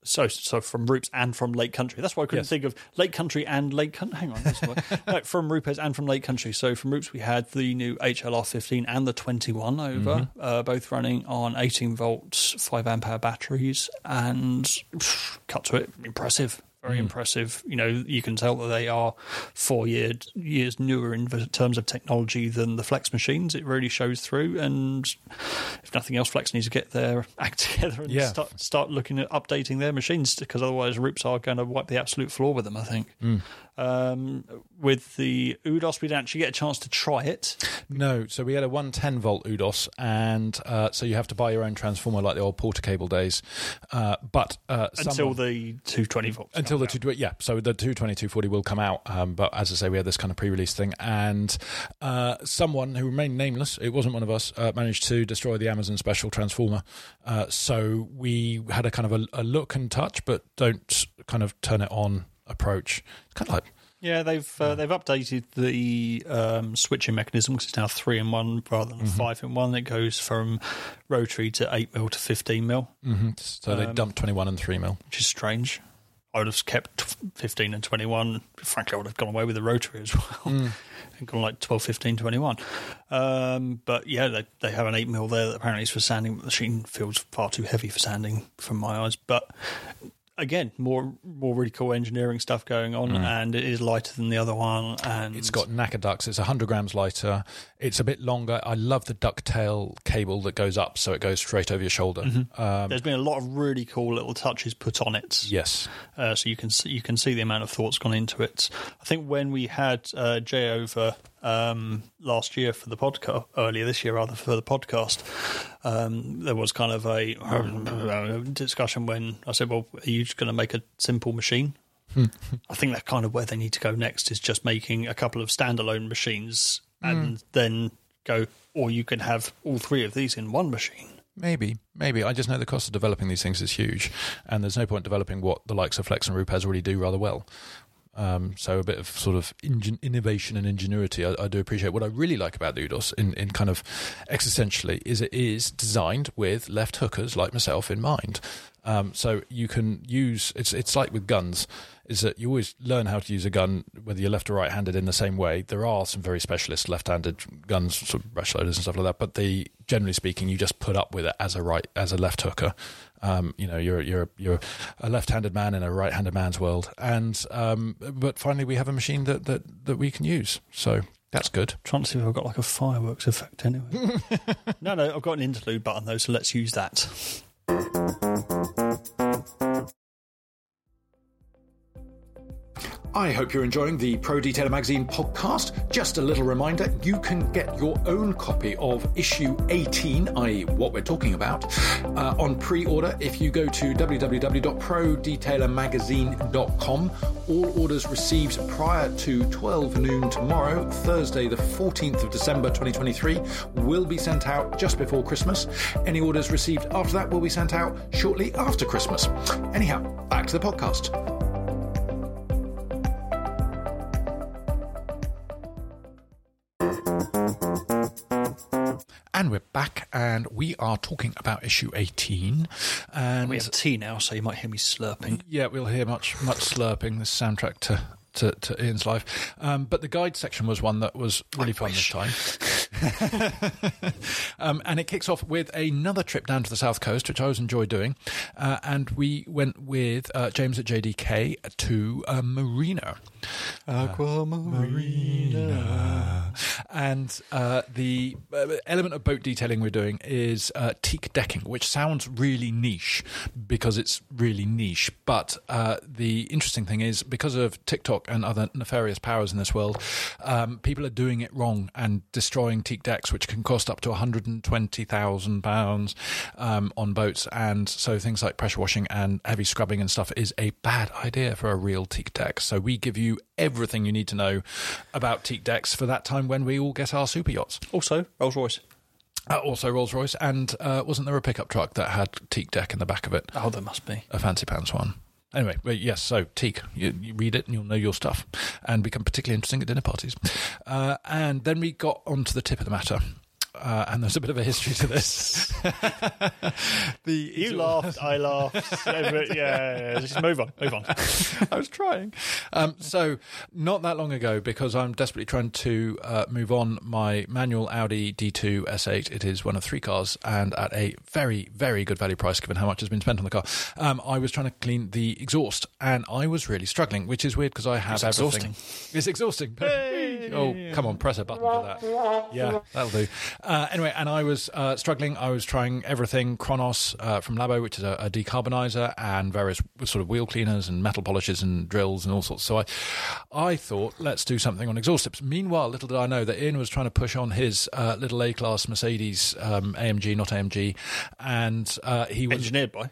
B: so, so from Rupes and from Lake Country. That's why I couldn't
A: Yes.
B: think of Lake Country and Lake Country. Hang on, no, from Rupes and from Lake Country. So from Rupes we had the new HLR 15 and the 21 over, uh, both running on 18 volts, 5 amp hour batteries, and pff, cut to it, impressive. Very mm. impressive. You know, you can tell that they are four year, years newer in terms of technology than the Flex machines. It really shows through. And if nothing else, Flex needs to get their act together and
A: Yeah.
B: start start looking at updating their machines because otherwise, Rupes are going to wipe the absolute floor with them. I think. Mm. Um, with the Udos, we didn't actually get a chance to try it.
A: No, so we had a 110 volt UDOS, and uh, so you have to buy your own transformer like the old Porter cable days. Uh, but uh,
B: Until
A: someone-
B: the 220 volts.
A: until the
B: comes
A: two, yeah, so the 220, 240 will come out. Um, but as I say, we had this kind of pre-release thing, and uh, someone who remained nameless, it wasn't one of us, uh, managed to destroy the Amazon special transformer. Uh, so we had a kind of a, a look and touch, but don't kind of turn it on approach. It's kind of like
B: Yeah, they've uh, they've updated the um, switching mechanism because it's now three in one rather than
A: Mm-hmm.
B: five in one. It goes from rotary to eight mil to fifteen mil,
A: mhm. so they
B: Um,
A: dumped 21 and 3 mil.
B: which is strange. I would have kept fifteen and twenty one. Frankly, I would have gone away with the rotary as well
A: Mm.
B: and gone like 12, 15, 21. Um, but yeah, they they have an eight mil there that apparently is for sanding. but The machine feels far too heavy for sanding from my eyes, but. Again, more more really cool engineering stuff going on, and it is lighter than the other one. And
A: Mm. It's got knacker ducts. It's 100 grams lighter. It's a bit longer. I love the ducktail cable that goes up so it goes straight over your shoulder. Um,
B: there's been a lot of really cool little touches put on it.
A: yes.
B: uh, so you can see, you can see the amount of thoughts gone into it. I think when we had uh, Jay over um, last year for the podcast, earlier this year rather for the podcast, um, there was kind of a discussion when I said, "Well, are you just going to make a simple machine?" I think that's kind of where they need to go next is just making a couple of standalone machines and then go, or you can have all three of these in one machine.
A: Maybe, maybe. I just know the cost of developing these things is huge, and there's no point developing what the likes of Flex and Rupes already do rather well. Um, so a bit of sort of ingen- innovation and ingenuity, I, I do appreciate. What I really like about the Udos, in, in kind of existentially, is it is designed with left hookers like myself in mind. Um, so you can use it's it's like with guns, is that you always learn how to use a gun whether you're left or right-handed in the same way. There are some very specialist left-handed guns, sort of brush loaders and stuff like that, but the generally speaking, you just put up with it as a right as a left hooker. Um, you know, you're you're you're a left-handed man in a right-handed man's world, and um, but finally we have a machine that that that we can use. So that's good.
B: trying to see if I've got like a fireworks effect anyway. no, no, I've got an interlude button though, so let's use that.
C: I hope you're enjoying the Pro Detailer Magazine podcast. Just a little reminder you can get your own copy of issue 18, i.e., what we're talking about, uh, on pre order if you go to www.prodetailermagazine.com. All orders received prior to 12 noon tomorrow, Thursday, the 14th of December 2023, will be sent out just before Christmas. Any orders received after that will be sent out shortly after Christmas. Anyhow, back to the podcast.
A: And we're back, and we are talking about issue 18. And
B: We have tea now, so you might hear me slurping.
A: Yeah, we'll hear much much slurping. The soundtrack to. To, to Ian's life, um, but the guide section was one that was really fun this time, um, and it kicks off with another trip down to the south coast, which I always enjoy doing, uh, and we went with uh, James at JDK to uh, Marina,
B: Aquamarina.
A: and uh, the uh, element of boat detailing we're doing is uh, teak decking, which sounds really niche because it's really niche. But uh, the interesting thing is because of TikTok and other nefarious powers in this world, um, people are doing it wrong and destroying teak decks, which can cost up to one hundred and twenty thousand pounds um, on boats. And so things like pressure washing and heavy scrubbing and stuff is a bad idea for a real teak deck. So we give you everything you need to know about teak decks for that time when we all get our super yachts.
B: Also, Rolls Royce.
A: Uh, also Rolls Royce, and uh, wasn't there a pickup truck that had teak deck in the back of it?
B: Oh, there must be.
A: A fancy pants one. Anyway, yes, so teak. You, you read it and you'll know your stuff and become particularly interesting at dinner parties. Uh, and then we got on to the tip of the matter. Uh, and there's a bit of a history to this. the
B: You laughed, I laughed. yeah, yeah, yeah, just move on, move on.
A: I was trying. Um, so, not that long ago, because I'm desperately trying to uh, move on my manual Audi D2 S8. It is one of three cars and at a very, very good value price given how much has been spent on the car. Um, I was trying to clean the exhaust and I was really struggling, which is weird because I have
B: It's
A: everything. It's exhausting. Oh, come on, press a button for that. Yeah, that'll do. Uh, anyway, and I was uh, struggling. I was trying everything Kronos uh, from Labo, which is a, a decarbonizer, and various sort of wheel cleaners and metal polishes and drills and all sorts. So I, I thought, let's do something on exhaust tips. Meanwhile, little did I know that Ian was trying to push on his uh, little A-class Mercedes um, AMG, not AMG, and uh, he was
B: Engineered by.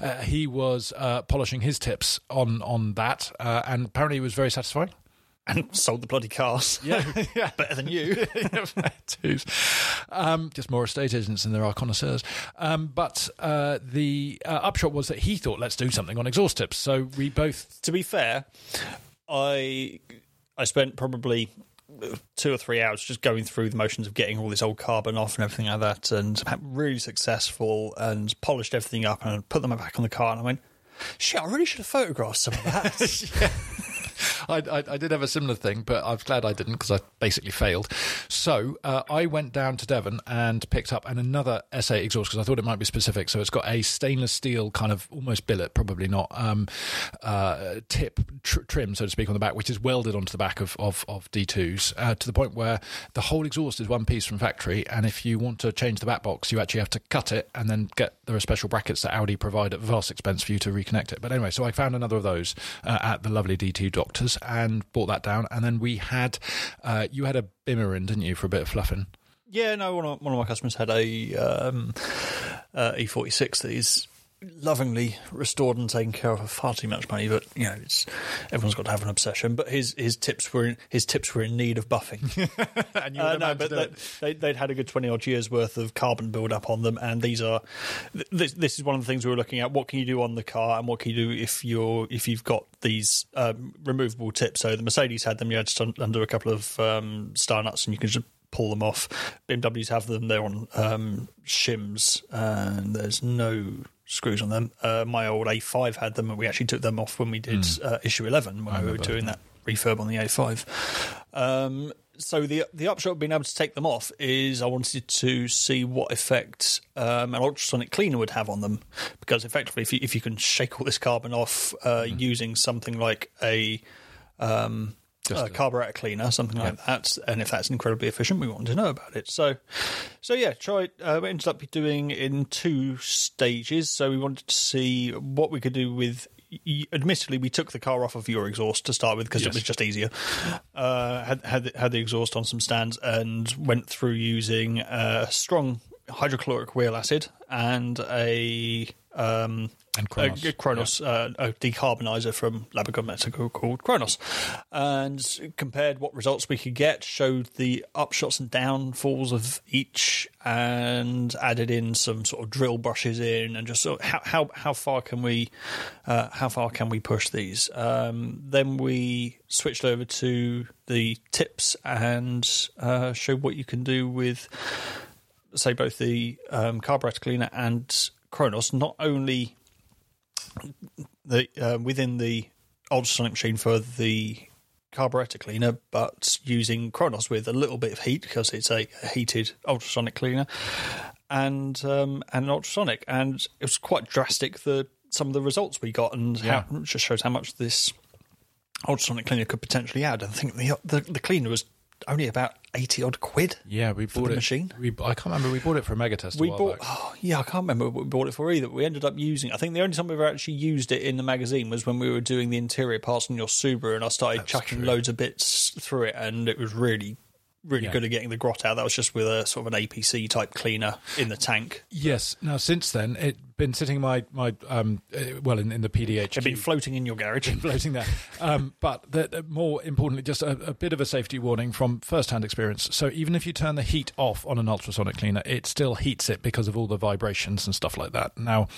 A: uh, he was uh, polishing his tips on on that, uh, and apparently it was very satisfying.
B: And sold the bloody cars.
A: Yeah, yeah.
B: Better than you.
A: Um, just more estate agents than there are connoisseurs. Um, but uh, the uh, upshot was that he thought, let's do something on exhaust tips. So we both.
B: to be fair, I I spent probably two or three hours just going through the motions of getting all this old carbon off and everything like that, and really successful and polished everything up and put them back on the car. And I went, shit, I really should have photographed some of that.
A: I, I, I did have a similar thing, but I'm glad I didn't because I basically failed. So uh, I went down to Devon and picked up and another S8 exhaust because I thought it might be specific. So it's got a stainless steel kind of almost billet, probably not um, uh, tip tr- trim, so to speak, on the back, which is welded onto the back of of, of D2s uh, to the point where the whole exhaust is one piece from factory. And if you want to change the back box, you actually have to cut it and then get there are special brackets that Audi provide at vast expense for you to reconnect it. But anyway, so I found another of those uh, at the lovely D2 Doctors and bought that down. And then we had uh, you had a Bimmer in, didn't you, for a bit of fluffing?
B: Yeah, no. One of, one of my customers had a um, uh, E46 that is lovingly restored and taken care of for far too much money. But you know, it's everyone's got to have an obsession. But his his tips were in, his tips were in need of buffing.
A: and you
B: Uh, no, but they, they, they'd had a good 20 odd years worth of carbon build up on them. And these are, this, this is one of the things we were looking at. What can you do on the car and what can you do if you're, if you've got these um, removable tips? So the Mercedes had them, you had to under a couple of um, star nuts and you can just pull them off. BMWs have them, they're on um, shims and there's no screws on them. Uh, my old A5 had them and we actually took them off when we did uh, issue 11 when we were doing that refurb on the A5. Um, so the the upshot of being able to take them off is I wanted to see what effect um, an ultrasonic cleaner would have on them, because effectively, if you if you can shake all this carbon off uh, using something like a um,
A: Just
B: a
A: a-
B: carburetor cleaner, something like that, and if that's incredibly efficient, we wanted to know about it. So, so yeah, tried. Uh, we ended up doing in two stages. So we wanted to see what we could do with. Admittedly, we took the car off of your exhaust to start with because
A: Yes.
B: it was just easier. Uh, had had the, had the exhaust on some stands and went through using a strong hydrochloric wheel acid and a um,
A: And Kronos.
B: a, Kronos uh, a decarbonizer from Labo Cosmetica called Kronos, and compared what results we could get, showed the upshots and downfalls of each, and added in some sort of drill brushes in, and just sort of how how how far can we uh, how far can we push these? Um, then we switched over to the tips and uh, showed what you can do with say both the um, carburetor cleaner and Kronos, not only the uh, within the ultrasonic machine for the carburetor cleaner, but using Kronos with a little bit of heat because it's a, heated ultrasonic cleaner, and um, and an ultrasonic, and it was quite drastic. The some of the results we got, and how, just shows how much this ultrasonic cleaner could potentially add. I think the the, the cleaner was only about eighty odd quid.
A: Yeah, we bought
B: the
A: it.
B: machine?
A: We, I can't remember. We bought it for a mega test. A
B: We bought, oh, yeah, I can't remember what we bought it for either. We ended up using. I think the only time we ever actually used it in the magazine was when we were doing the interior parts on your Subaru, and I started chucking
A: true.
B: loads of bits through it, and it was really, really
A: Yeah.
B: good at getting the grot out. That was just with a sort of an APC type cleaner in the tank.
A: Yes. Now, since then, it's been sitting in my my um uh, well in, in the PDH.
B: It'd been floating in your garage.
A: floating there. Um, but the, the- more importantly, just a, a bit of a safety warning from first-hand experience. So even if you turn the heat off on an ultrasonic cleaner, it still heats it because of all the vibrations and stuff like that. Now,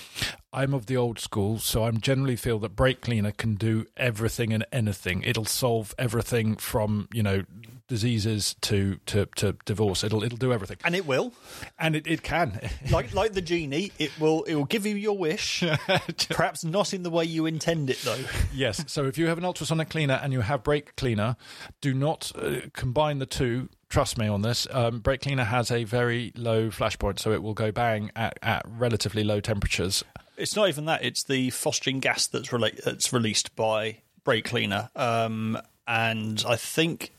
A: I'm of the old school, so I generally feel that brake cleaner can do everything and anything. It'll solve everything from you know diseases to to, to divorce. It'll it'll do everything,
B: And it will,
A: and it, it can.
B: like like the genie, it will it will give you your wish. perhaps not in the way you intend it, though.
A: yes. So if you have an ultrasonic cleaner and you have brake cleaner, do not uh, combine the two. Trust me on this. Um, brake cleaner has a very low flash point, so it will go bang at, at relatively low temperatures.
B: It's not even that; it's the phosgene gas that's rela- that's released by brake cleaner, um, and I think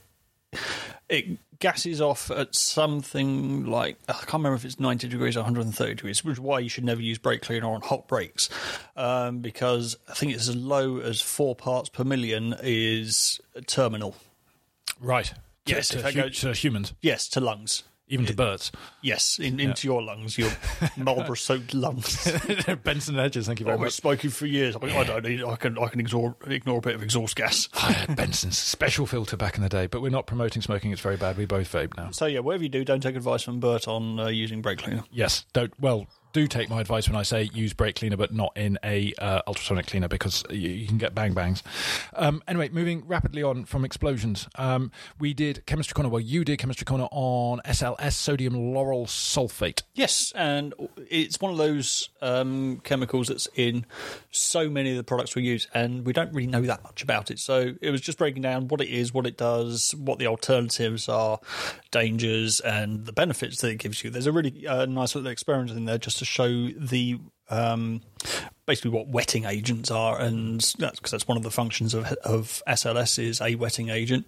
B: it gases off at something like I can't remember if it's ninety degrees or one hundred and thirty degrees, which is why you should never use brake cleaner on hot brakes, um, because I think it's as low as four parts per million is terminal.
A: Right.
B: Yes,
A: To, to, hu-
B: goes-
A: to humans,
B: Yes, to lungs.
A: Even to birds.
B: Yes, in, into your lungs, your Marlboro-soaked lungs.
A: Benson Hedges, thank you
B: I've
A: very
B: been
A: much.
B: smoking for years. I, mean, I don't need. I can. I can ignore ignore a bit of exhaust gas.
A: I had Benson's special filter back in the day, but we're not promoting smoking. It's very bad. We both vape now.
B: So yeah, whatever you do, don't take advice from Bert on uh, using brake cleaner.
A: Yes. Don't. Well, do take my advice when I say use brake cleaner, but not in a uh, ultrasonic cleaner because you, you can get bang bangs. Um, anyway, moving rapidly on from explosions, um, we did chemistry corner. Well, you did chemistry corner on SLS sodium lauryl sulfate.
B: Yes, and it's one of those um, chemicals that's in so many of the products we use, and we don't really know that much about it. So it was just breaking down what it is, what it does, what the alternatives are, dangers, and the benefits that it gives you. There's a really uh, nice little experiment in there just to show the um, basically what wetting agents are, and that's because that's one of the functions of of SLS is a wetting agent,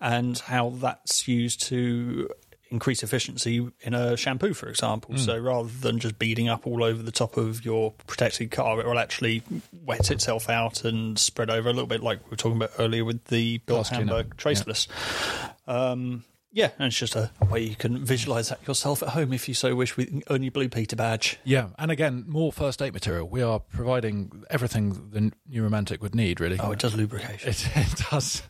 B: and how that's used to increase efficiency in a shampoo, for example. So rather than just beading up all over the top of your protected car, it will actually wet itself out and spread over a little bit, like we were talking about earlier with the
A: Bilt.
B: Hamber Traceless. Um, yeah, and it's just a, a way you can visualize that yourself at home if you so wish with only Blue Peter badge.
A: Yeah, and again, more first aid material. We are providing everything the new romantic would need, really.
B: Oh, it does lubrication.
A: It, it does.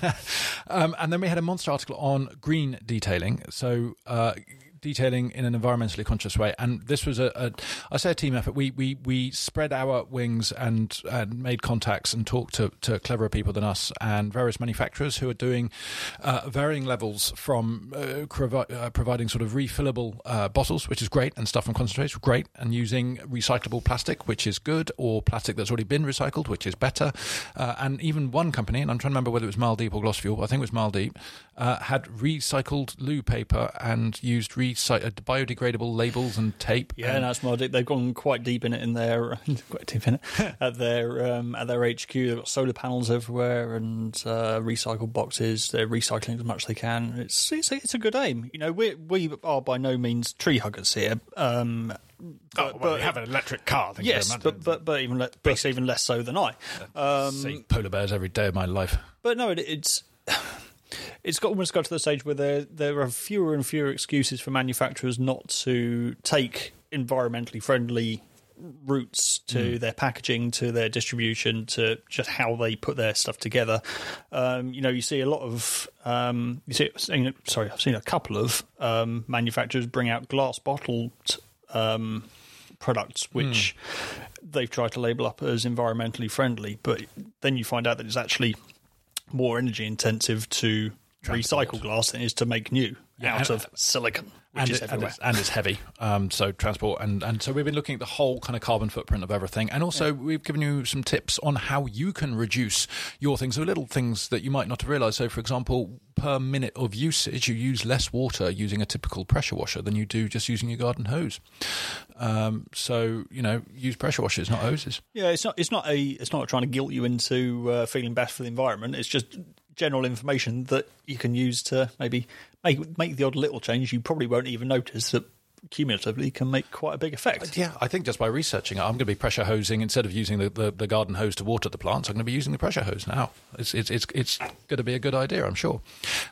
A: um, and then we had a monster article on green detailing. So, uh, detailing in an environmentally conscious way. And this was a, a I say a team effort. We we we spread our wings and and made contacts and talked to, to cleverer people than us and various manufacturers who are doing uh, varying levels from uh, provi- uh, providing sort of refillable uh, bottles, which is great, and stuff from concentrates, great, and using recyclable plastic, which is good, or plastic that's already been recycled, which is better. Uh, and even one company, and I'm trying to remember whether it was Maldeep or Glossfuel, I think it was Maldeep, uh, had recycled loo paper and used recy- uh, biodegradable labels and tape.
B: Yeah,
A: and,
B: that's more deep. They've gone quite deep in it in their quite deep in it at their um, at their HQ. They've got solar panels everywhere and uh, recycled boxes. They're recycling as much as they can. It's it's a, it's a good aim. You know, we we are by no means tree huggers here. Um,
A: oh, well, we have an electric car. Thank
B: yes,
A: very
B: but but but even le- but even less so than I. Um,
A: See polar bears every day of my life.
B: but no, it, it's it's got almost got to the stage where there there are fewer and fewer excuses for manufacturers not to take environmentally friendly routes to their packaging, to their distribution, to just how they put their stuff together. Um, you know, you see a lot of um, you see, sorry, I've seen a couple of um, manufacturers bring out glass bottled. Um, products which they've tried to label up as environmentally friendly but then you find out that it's actually more energy intensive to recycle glass than it is to make new
A: Yeah,
B: out of silicon,
A: and, it- and, it's, and it's heavy. Um, so transport and, and so we've been looking at the whole kind of carbon footprint of everything, and also we've given you some tips on how you can reduce your things. So little things that you might not have realised. So, for example, per minute of usage, you use less water using a typical pressure washer than you do just using your garden hose. Um, so you know, use pressure washers, not hoses.
B: Yeah, it's not. It's not a. It's not trying to guilt you into uh, feeling bad for the environment. It's just general information that you can use to maybe make make the odd little change. You probably won't even notice that cumulatively can make quite a big effect.
A: Yeah, I think just by researching it, I'm going to be pressure hosing instead of using the, the, the garden hose to water the plants. I'm going to be using the pressure hose now. It's it's it's, it's going to be a good idea, I'm sure.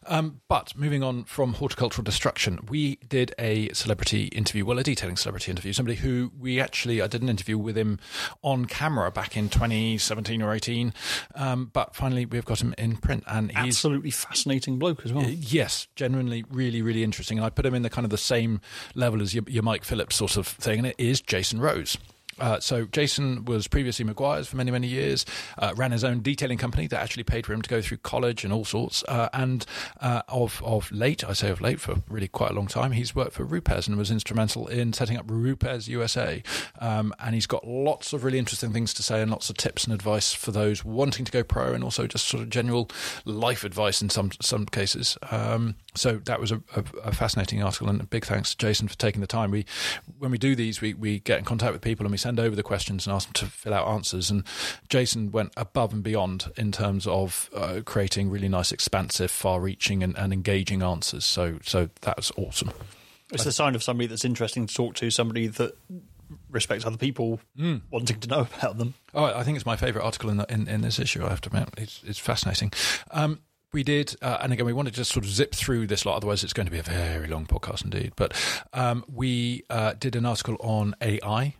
A: Um, but moving on from horticultural destruction, we did a celebrity interview, well, a detailing celebrity interview. Somebody who we actually I did an interview with him on camera back in 2017 or 18, um, but finally we've got him in print, and he's
B: Absolutely fascinating bloke as well.
A: Yes, genuinely, really, really interesting. And I put him in the kind of the same level as your, your Mike Phillips sort of thing, and it is Jason Rose. Uh, so Jason was previously Meguiar's for many, many years. Uh, ran his own detailing company that actually paid for him to go through college and all sorts. Uh, and uh, of of late, I say of late for really quite a long time, he's worked for Rupes and was instrumental in setting up Rupes USA. Um, and he's got lots of really interesting things to say and lots of tips and advice for those wanting to go pro, and also just sort of general life advice in some some cases. Um, so that was a, a, a fascinating article, and a big thanks to Jason for taking the time. We, when we do these, we, we get in contact with people and we send over the questions and ask them to fill out answers. And Jason went above and beyond in terms of uh, creating really nice, expansive, far-reaching, and, and engaging answers. So so that was awesome.
B: It's the sign of somebody that's interesting to talk to, somebody that respects other people wanting to know about them.
A: Oh, I think it's my favourite article in, the, in in this issue. I have to admit, it's, it's fascinating. Um, we did, uh, and again, we wanted to just sort of zip through this lot. Otherwise, it's going to be a very long podcast indeed. But um, we uh, did an article on AI.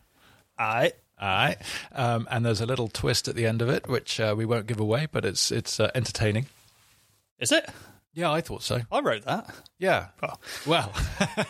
B: I
A: All right, um, and there's a little twist at the end of it, which uh, we won't give away, but it's it's uh, entertaining.
B: is it?
A: Yeah, I thought so.
B: I wrote that.
A: Yeah.
B: Oh.
A: Well,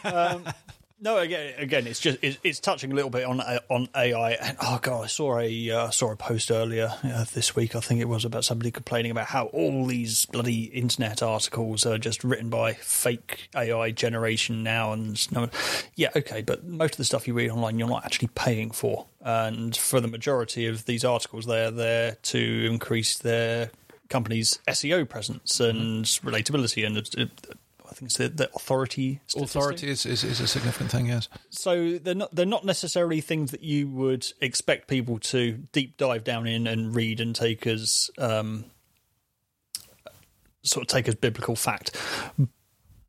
B: No, again, again, it's just it's, it's touching a little bit on uh, on AI. And oh god, I saw a uh, saw a post earlier uh, this week. I think it was about somebody complaining about how all these bloody internet articles are just written by fake AI generation now. And no, yeah, okay, but most of the stuff you read online, you're not actually paying for. And for the majority of these articles, they're there to increase their company's SEO presence and relatability and. I think it's the, the authority. statistic.
A: Authority is, is, is a significant thing, yes.
B: So they're not they're not necessarily things that you would expect people to deep dive down in and read and take as um, sort of take as biblical fact.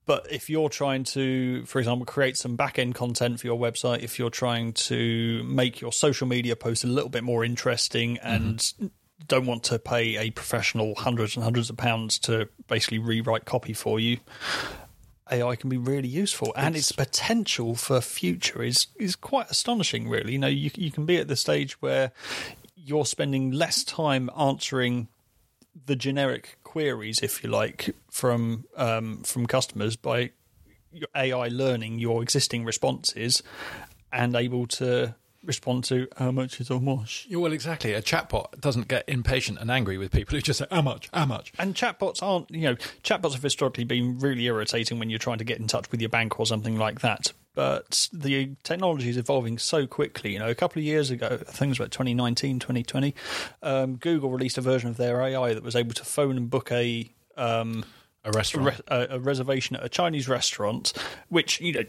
B: But if you're trying to, for example, create some back end content for your website, if you're trying to make your social media posts a little bit more interesting and don't want to pay a professional hundreds and hundreds of pounds to basically rewrite copy for you, AI can be really useful, and its potential for future is is quite astonishing. Really, you know, you you can be at the stage where you're spending less time answering the generic queries, if you like, from um, from customers by AI learning your existing responses and able to respond to how much is how much.
A: Yeah, well, exactly. A chatbot doesn't get impatient and angry with people who just say, how much, how much?
B: And chatbots aren't, you know, chatbots have historically been really irritating when you're trying to get in touch with your bank or something like that. But the technology is evolving so quickly. You know, a couple of years ago, things think it was about 2019, 2020, um, Google released a version of their AI that was able to phone and book a. Um,
A: A restaurant.
B: re- a, a reservation at a Chinese restaurant, which you know,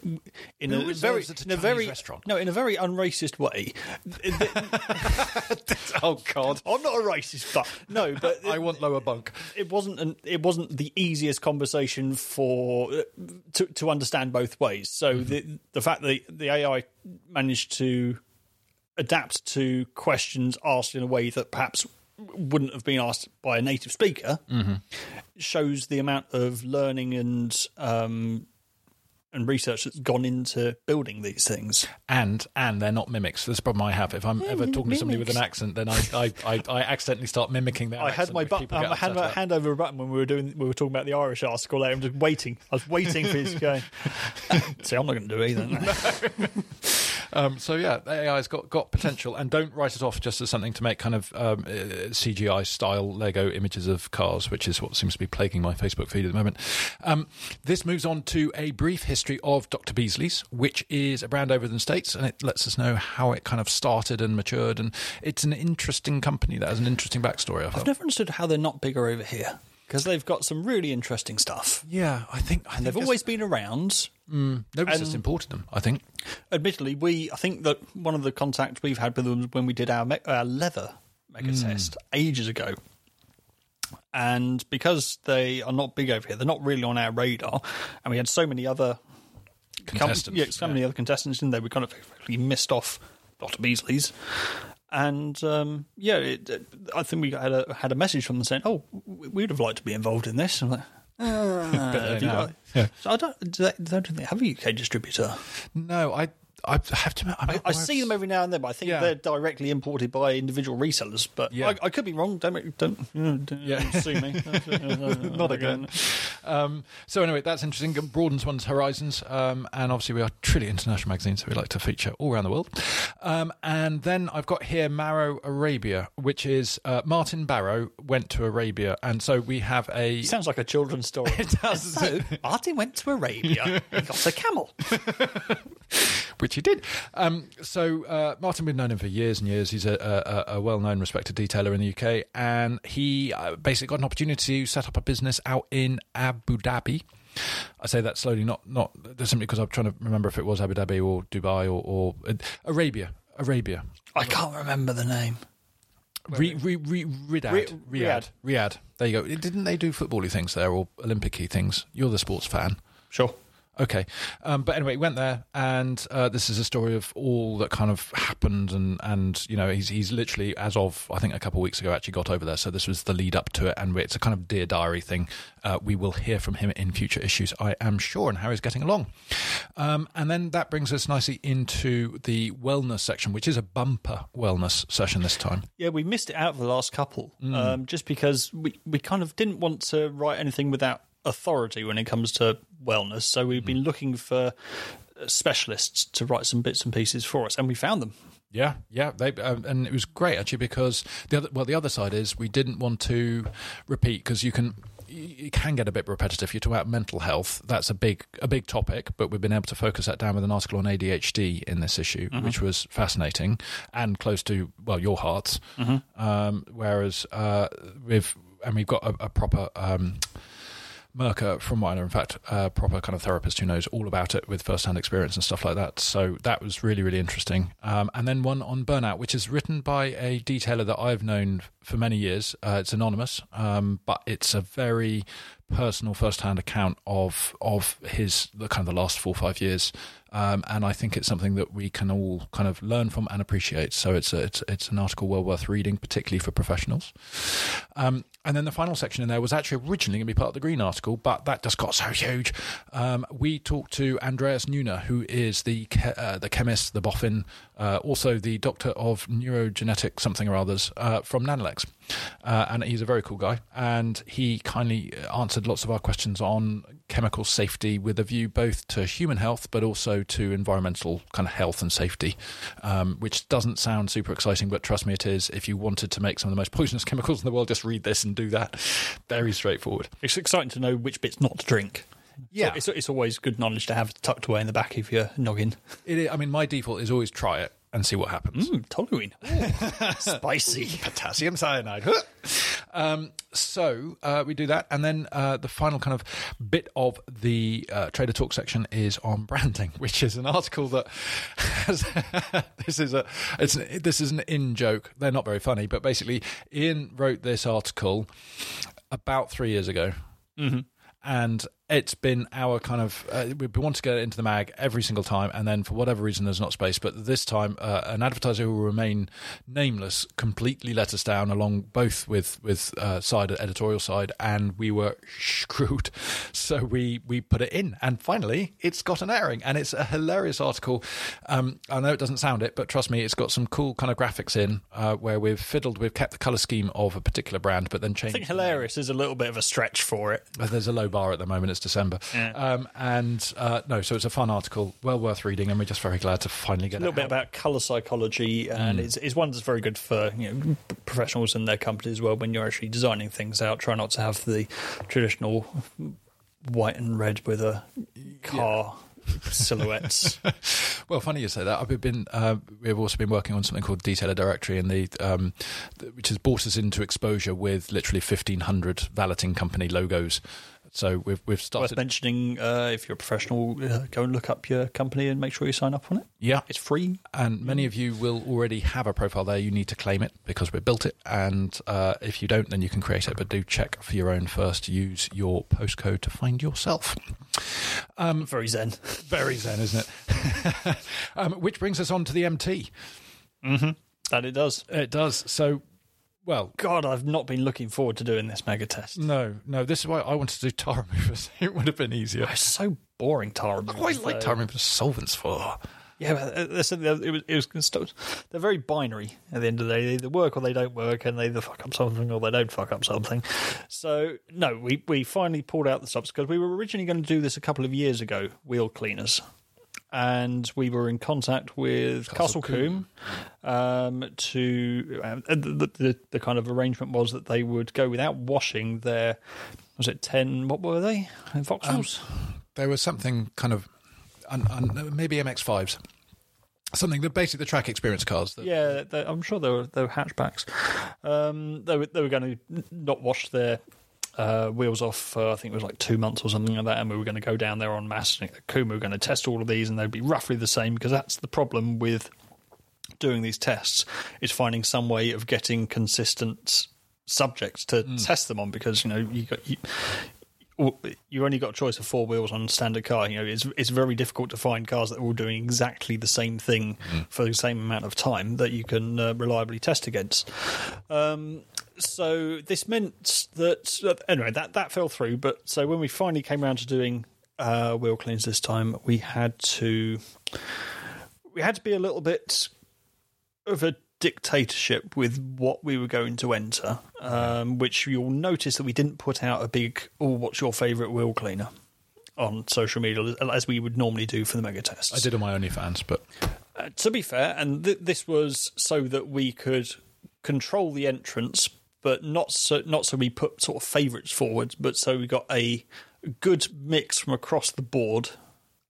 B: in a very, in a very
A: restaurant?
B: no, in a very unracist way.
A: oh, God.
B: I'm not a racist, but no, but
A: I want lower bunk.
B: it wasn't an, it wasn't the easiest conversation for uh, to to understand both ways. So
A: Mm-hmm.
B: the the fact that the AI managed to adapt to questions asked in a way that perhaps wouldn't have been asked by a native speaker
A: Mm-hmm.
B: shows the amount of learning and um, and research that's gone into building these things.
A: And and they're not mimics. That's the problem I have. If I'm ever talking to somebody with an accent, then I, I, I, I accidentally start mimicking their
B: I
A: accent.
B: had my
A: which
B: button, um,
A: get
B: I had
A: upset
B: my
A: about.
B: hand over a button when we were doing we were talking about the Irish article. There, I'm just waiting. I was waiting for this to go. See, I'm not going to do either.
A: Um, so yeah, AI's got got potential, and don't write it off just as something to make kind of um, uh, CGI style Lego images of cars, which is what seems to be plaguing my Facebook feed at the moment. Um, this moves on to a brief history of Dr. Beasley's, which is a brand over in the states, and it lets us know how it kind of started and matured, and it's an interesting company that has an interesting backstory. I
B: I've never understood how they're not bigger over here because they've got some really interesting stuff.
A: yeah, I think I think
B: They've always been around.
A: nobody's just imported them. I think.
B: Admittedly, we I think that one of the contacts we've had with them was when we did our, me- our leather mega
A: Hmm.
B: test ages ago. And because they are not big over here, they're not really on our radar. And we had so many other com-
A: Contestants,
B: yeah, so many other contestants in there. We kind of missed off Dr. Beasley's. And um, yeah, it, it- I think we had a had a message from them saying, "Oh, we- we'd have liked to be involved in this." And I'm like, "Ah,
A: they
B: have you
A: now. Yeah.
B: So I don't, do they, they don't think they have a UK distributor.
A: No, I I have to.
B: I, I see them every now and then, but I think
A: Yeah.
B: they're directly imported by individual resellers. But
A: Yeah.
B: I, I could be wrong. Don't don't, don't
A: Yeah.
B: sue me.
A: Not again. Um, so anyway, that's interesting. It broadens one's horizons, um, and obviously we are truly international magazine, so we like to feature all around the world. Um, and then I've got here Marrow Arabia, which is uh, Martin Barrow went to Arabia, and so we have a.
B: Sounds like a children's story.
A: It does.
B: So Martin went to Arabia. He got a camel.
A: Which he did. Um, so uh, Martin, we've known him for years and years. He's a, a, a well-known, respected detailer in the UK, and he uh, basically got an opportunity to set up a business out in Abu Dhabi. I say that slowly, not not simply because I'm trying to remember if it was Abu Dhabi or Dubai or, or uh, Arabia. Arabia.
B: I can't remember the name.
A: Re, re, re, Riyadh.
B: Ri-
A: Riyadh. Riyadh. There you go. Didn't they do footbally things there or Olympic-y things? You're the sports fan.
B: Sure.
A: Okay, um, but anyway, he went there, and uh, this is a story of all that kind of happened, and and you know he's he's literally as of I think a couple of weeks ago actually got over there, so this was the lead up to it, and it's a kind of dear diary thing. Uh, we will hear from him in future issues, I am sure, and how he's getting along. Um, and then that brings us nicely into the wellness section, which is a bumper wellness session this time.
B: Yeah, we missed it out of the last couple, um, just because we, we kind of didn't want to write anything without authority when it comes to wellness. So we've been looking for specialists to write some bits and pieces for us, and we found them.
A: Yeah, yeah, they um, and it was great actually because the other well the other side is we didn't want to repeat because you can you can get a bit repetitive. You talk about mental health; that's a big a big topic, but we've been able to focus that down with an article on ADHD in this issue, which was fascinating and close to well your hearts. Um, whereas uh, we've and we've got a, a proper. Um, Merker from know, in fact, a proper kind of therapist who knows all about it with first-hand experience and stuff like that. So that was really, really interesting. Um, and then one on burnout, which is written by a detailer that I've known for many years. Uh, it's anonymous, um, but it's a very personal first-hand account of of his the kind of the last four or five years. Um, and I think it's something that we can all kind of learn from and appreciate. So it's a, it's it's an article well worth reading, particularly for professionals. Um, and then the final section in there was actually originally going to be part of the green article, but that just got so huge. Um, we talked to Andreas Nuna, who is the che- uh, the chemist, the boffin, uh, also the doctor of neurogenetic something or others uh, from Nanolex, uh, and he's a very cool guy. And he kindly answered lots of our questions on chemical safety with a view both to human health, but also to environmental kind of health and safety, um, which doesn't sound super exciting, but trust me, it is. If you wanted to make some of the most poisonous chemicals in the world, just read this and do that. Very straightforward.
B: It's exciting to know which bits not to drink.
A: Yeah.
B: it's, it's always good knowledge to have tucked away in the back of your noggin.
A: It is, I mean, my default is always try it and see what happens.
B: Mm, toluene, spicy.
A: Potassium cyanide. Um, so uh, we do that, and then uh, the final kind of bit of the uh, Trader Talk section is on branding, which is an article that has, this is a it's an, this is an in joke. They're not very funny, but basically, Ian wrote this article about three years ago. And it's been our kind of uh, we want to get it into the mag every single time, and then for whatever reason there's not space. But this time, uh, an advertiser who will remain nameless completely let us down, along both with with uh, side editorial side, and we were screwed. So we we put it in, and finally it's got an airing, and it's a hilarious article. Um, I know it doesn't sound it, but trust me, it's got some cool kind of graphics in uh, where we've fiddled, we've kept the color scheme of a particular brand, but then
B: I
A: changed.
B: think hilarious is a little bit of a stretch for it.
A: There's a low bar at the moment. It's December,
B: Yeah.
A: um, and uh, no, so it's a fun article, well worth reading, and we're just very glad to finally get
B: a little
A: it
B: bit
A: out.
B: about color psychology, and it's, it's one that's very good for you know professionals and their companies as well. When you're actually designing things out, try not to have the traditional white and red with a car silhouettes.
A: Well, funny you say that. I've been uh, we've also been working on something called Detailer Directory, and the um, th- which has brought us into exposure with literally fifteen hundred valeting company logos. So we've we've started Worth
B: mentioning uh, if you're a professional, uh, go and look up your company and make sure you sign up on it.
A: Yeah,
B: It's free.
A: and many of you will already have a profile there. You need to claim it because we built it, and uh, if you don't, then you can create it. But do check for your own first. Use your postcode to find yourself.
B: Very zen.
A: Very zen, isn't it? um, which brings us on to the MT.
B: That it does.
A: It does. So, well,
B: God, I've not been looking forward to doing this mega test.
A: no, no. This is why I wanted to do tar removers. It would have been easier.
B: It's so boring, Tara.
A: I quite like tar removers. Solvents for.
B: Yeah, but uh, it was, it was they're very binary at the end of the day. They either work or they don't work, and they either fuck up something or they don't fuck up something. So, no, we, we finally pulled out the stops because we were originally going to do this a couple of years ago, wheel cleaners. And we were in contact with Castle, Combe um, to um, the, the the kind of arrangement was that they would go without washing their was it ten what were they Vauxhalls
A: There was something kind of, un, un, maybe MX5s. Something that basically the track experience cars. That,
B: Yeah, I'm sure they were they were hatchbacks. Um, they were they were going to not wash their uh, wheels off. For, I think it was like two months or something like that, and we were going to go down there on mass. And Kuma were going to test all of these, and they'd be roughly the same because that's the problem with doing these tests is finding some way of getting consistent subjects to test them on because you know you got you, you only got a choice of four wheels on a standard car. You know, it's it's very difficult to find cars that are all doing exactly the same thing for the same amount of time that you can uh, reliably test against. Um, so this meant that uh, anyway that that fell through. But so when we finally came around to doing uh, wheel cleans this time, we had to we had to be a little bit of a dictatorship with what we were going to enter, um, which you'll notice that we didn't put out a big, oh, what's your favourite wheel cleaner? on social media as we would normally do for the mega tests.
A: I did on my OnlyFans, but
B: Uh, to be fair, and th- this was so that we could control the entrance, but not so not so we put sort of favourites forward, but so we got a good mix from across the board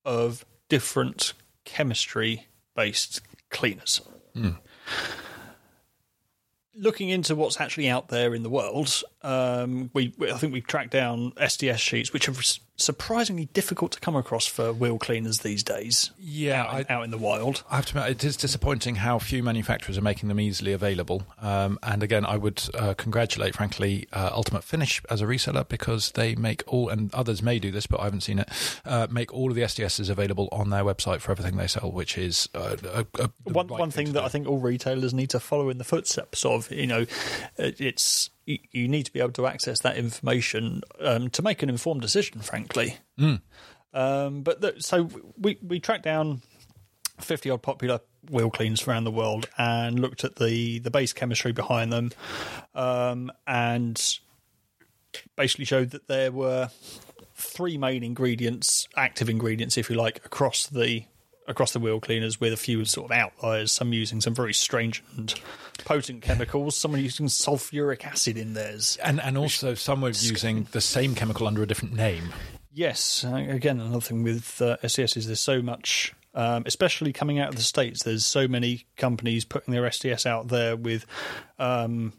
B: of different chemistry based cleaners. Looking into what's actually out there in the world, um, we, we I think we've tracked down SDS sheets, which are surprisingly difficult to come across for wheel cleaners these days.
A: yeah,
B: out,
A: I,
B: in- out in the wild.
A: I have to admit, it is disappointing how few manufacturers are making them easily available. Um, and again, I would uh, congratulate, frankly, uh, Ultimate Finish as a reseller because they make all, and others may do this, but I haven't seen it, uh, make all of the SDSs available on their website for everything they sell, which is uh, a, a,
B: one
A: right
B: one thing
A: to
B: that
A: do.
B: I think all retailers need to follow in the footsteps of, you know, it's you, you need to be able to access that information um, to make an informed decision. Frankly, um, but the, so we we tracked down fifty odd popular wheel cleans around the world and looked at the the base chemistry behind them, um, and basically showed that there were three main ingredients, active ingredients, if you like, across the across the wheel cleaners, with a few sort of outliers. Some using some very strange and potent chemicals. Some are using sulfuric acid in theirs.
A: And, and also, some were using the same chemical under a different name.
B: Yes, uh, again, another thing with uh, SDS is there's so much, um, especially coming out of the states. There's so many companies putting their SDS out there with um,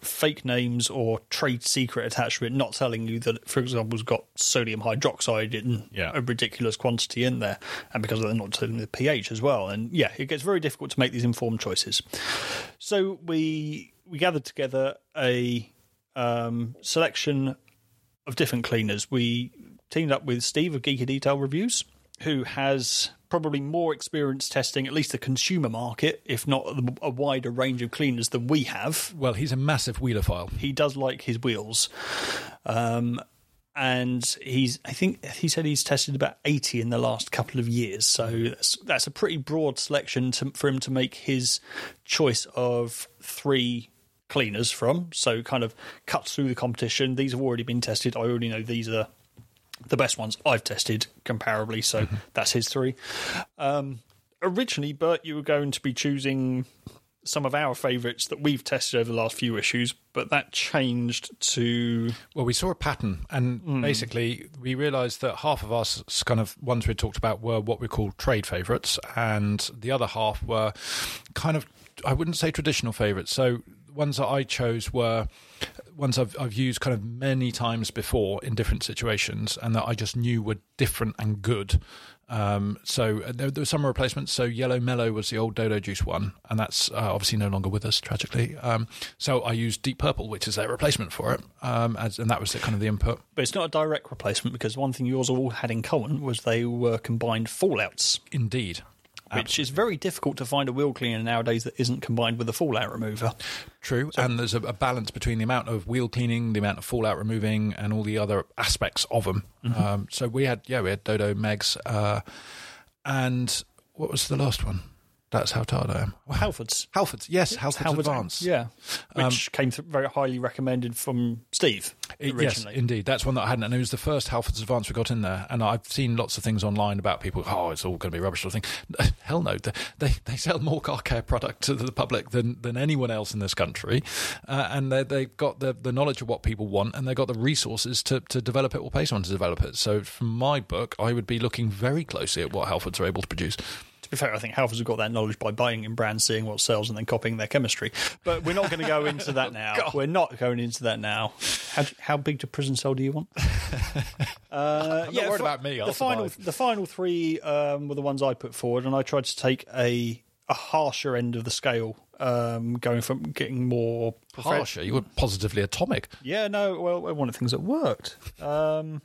B: fake names or trade secret attached to it, not telling you that, for example, it's got sodium hydroxide in
A: Yeah.
B: a ridiculous quantity in there, and because they're not telling the pH as well. And yeah, it gets very difficult to make these informed choices. So we we gathered together a um, selection of different cleaners. We teamed up with Steve of Geeky Detail Reviews, who has probably more experience testing at least the consumer market, if not a wider range of cleaners than we have.
A: Well, he's a massive wheelophile.
B: He does like his wheels. Um, and he's, I think he said he's tested about 80 in the last couple of years. So that's, that's a pretty broad selection to, for him to make his choice of three cleaners from. So kind of cuts through the competition. These have already been tested. I already know these are the best ones I've tested comparably. So that's his three. Um, originally, Bert, you were going to be choosing some of our favourites that we've tested over the last few issues, but that changed to
A: Well, we saw a pattern, and basically we realised that half of us kind of ones we talked about were what we call trade favourites, and the other half were kind of I wouldn't say traditional favourites. So the ones that I chose were ones I've I've used kind of many times before in different situations, and that I just knew were different and good. Um, so uh, there, there were some replacements. So Yellow Mellow was the old Dodo Juice one, and that's uh, obviously no longer with us, tragically. Um, so I used Deep Purple, which is their replacement for it, um, as, and that was the, kind of the input.
B: But it's not a direct replacement because one thing yours all had in common was they were combined fallouts,
A: Indeed.
B: Which is very difficult to find a wheel cleaner nowadays that isn't combined with a fallout remover.
A: True, and there's a, a balance between the amount of wheel cleaning, the amount of fallout removing, and all the other aspects of them. Um, so we had, yeah, we had Dodo Megs, uh, and what was the last one? That's how tired I am.
B: Well, Halfords.
A: Halfords, yes, Halfords,
B: Halfords,
A: Advance.
B: Yeah. Which came th- very highly recommended from Steve originally.
A: Yes, indeed. That's one that I hadn't, and it was the first Halfords Advance we got in there. And I've seen lots of things online about people. Oh, it's all going to be rubbish. Sort of thing. Hell no. They, they they sell more car care product to the public than than anyone else in this country, uh, and they they've got the the knowledge of what people want, and they've got the resources to to develop it or pay someone to develop it. So, from my book, I would be looking very closely at what Halfords are able to produce.
B: To be fair, I think Halfords have got that knowledge by buying in brands, seeing what sells, and then copying their chemistry. But we're not going to go into that now. we're not going into that now. How, how big to prison cell do you want? Uh,
A: I'm not worried about me, I'll
B: the final,
A: survive.
B: the final three um, were the ones I put forward, and I tried to take a a harsher end of the scale, um, going from getting more profe-
A: Harsher, you were positively atomic.
B: yeah, no. Well, one of the things that worked. Um,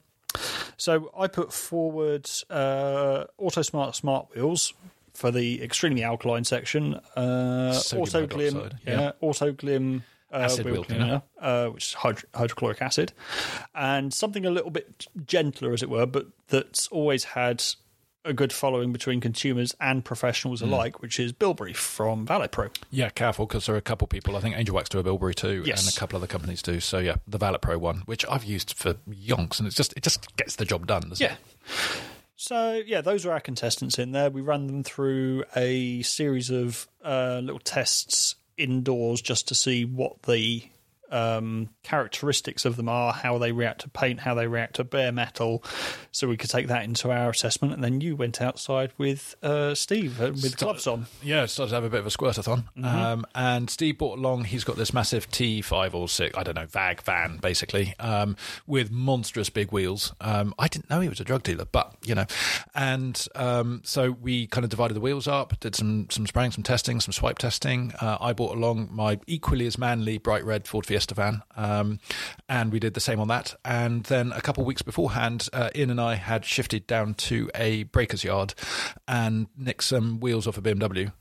B: so I put forward uh, AutoSmart Smart Wheels for the extremely alkaline section. Uh,
A: Autoglym,
B: yeah,
A: yeah.
B: Autoglym. Uh,
A: Acid wheel cleaner.
B: uh, which is hydro- hydrochloric acid, and something a little bit gentler, as it were, but that's always had a good following between consumers and professionals
A: Hmm.
B: alike, which is Bilberry from Valet Pro.
A: Yeah, careful because there are a couple of people. I think Angel Wax do a Bilberry too,
B: Yes.
A: and a couple other companies do. So yeah, the Valet Pro one, which I've used for yonks, and it's just it just gets the job done. Doesn't
B: Yeah. So yeah, those are our contestants in there. We ran them through a series of uh, little tests indoors just to see what the um, characteristics of them are, how they react to paint, how they react to bare metal, so we could take that into our assessment. And then you went outside with uh, Steve uh, with gloves on.
A: Yeah, started to have a bit of a squirtathon. Um, and Steve brought along, he's got this massive T5 or 6, I don't know, VAG van, basically, um, with monstrous big wheels. Um, I didn't know he was a drug dealer, but, you know. And um, so we kind of divided the wheels up, did some, some spraying, some testing, some swipe testing. Uh, I brought along my equally as manly bright red Ford Fiesta van, um, and we did the same on that. And then a couple of weeks beforehand, uh, Ian and I had shifted down to a breaker's yard and nicked some wheels off a BMW.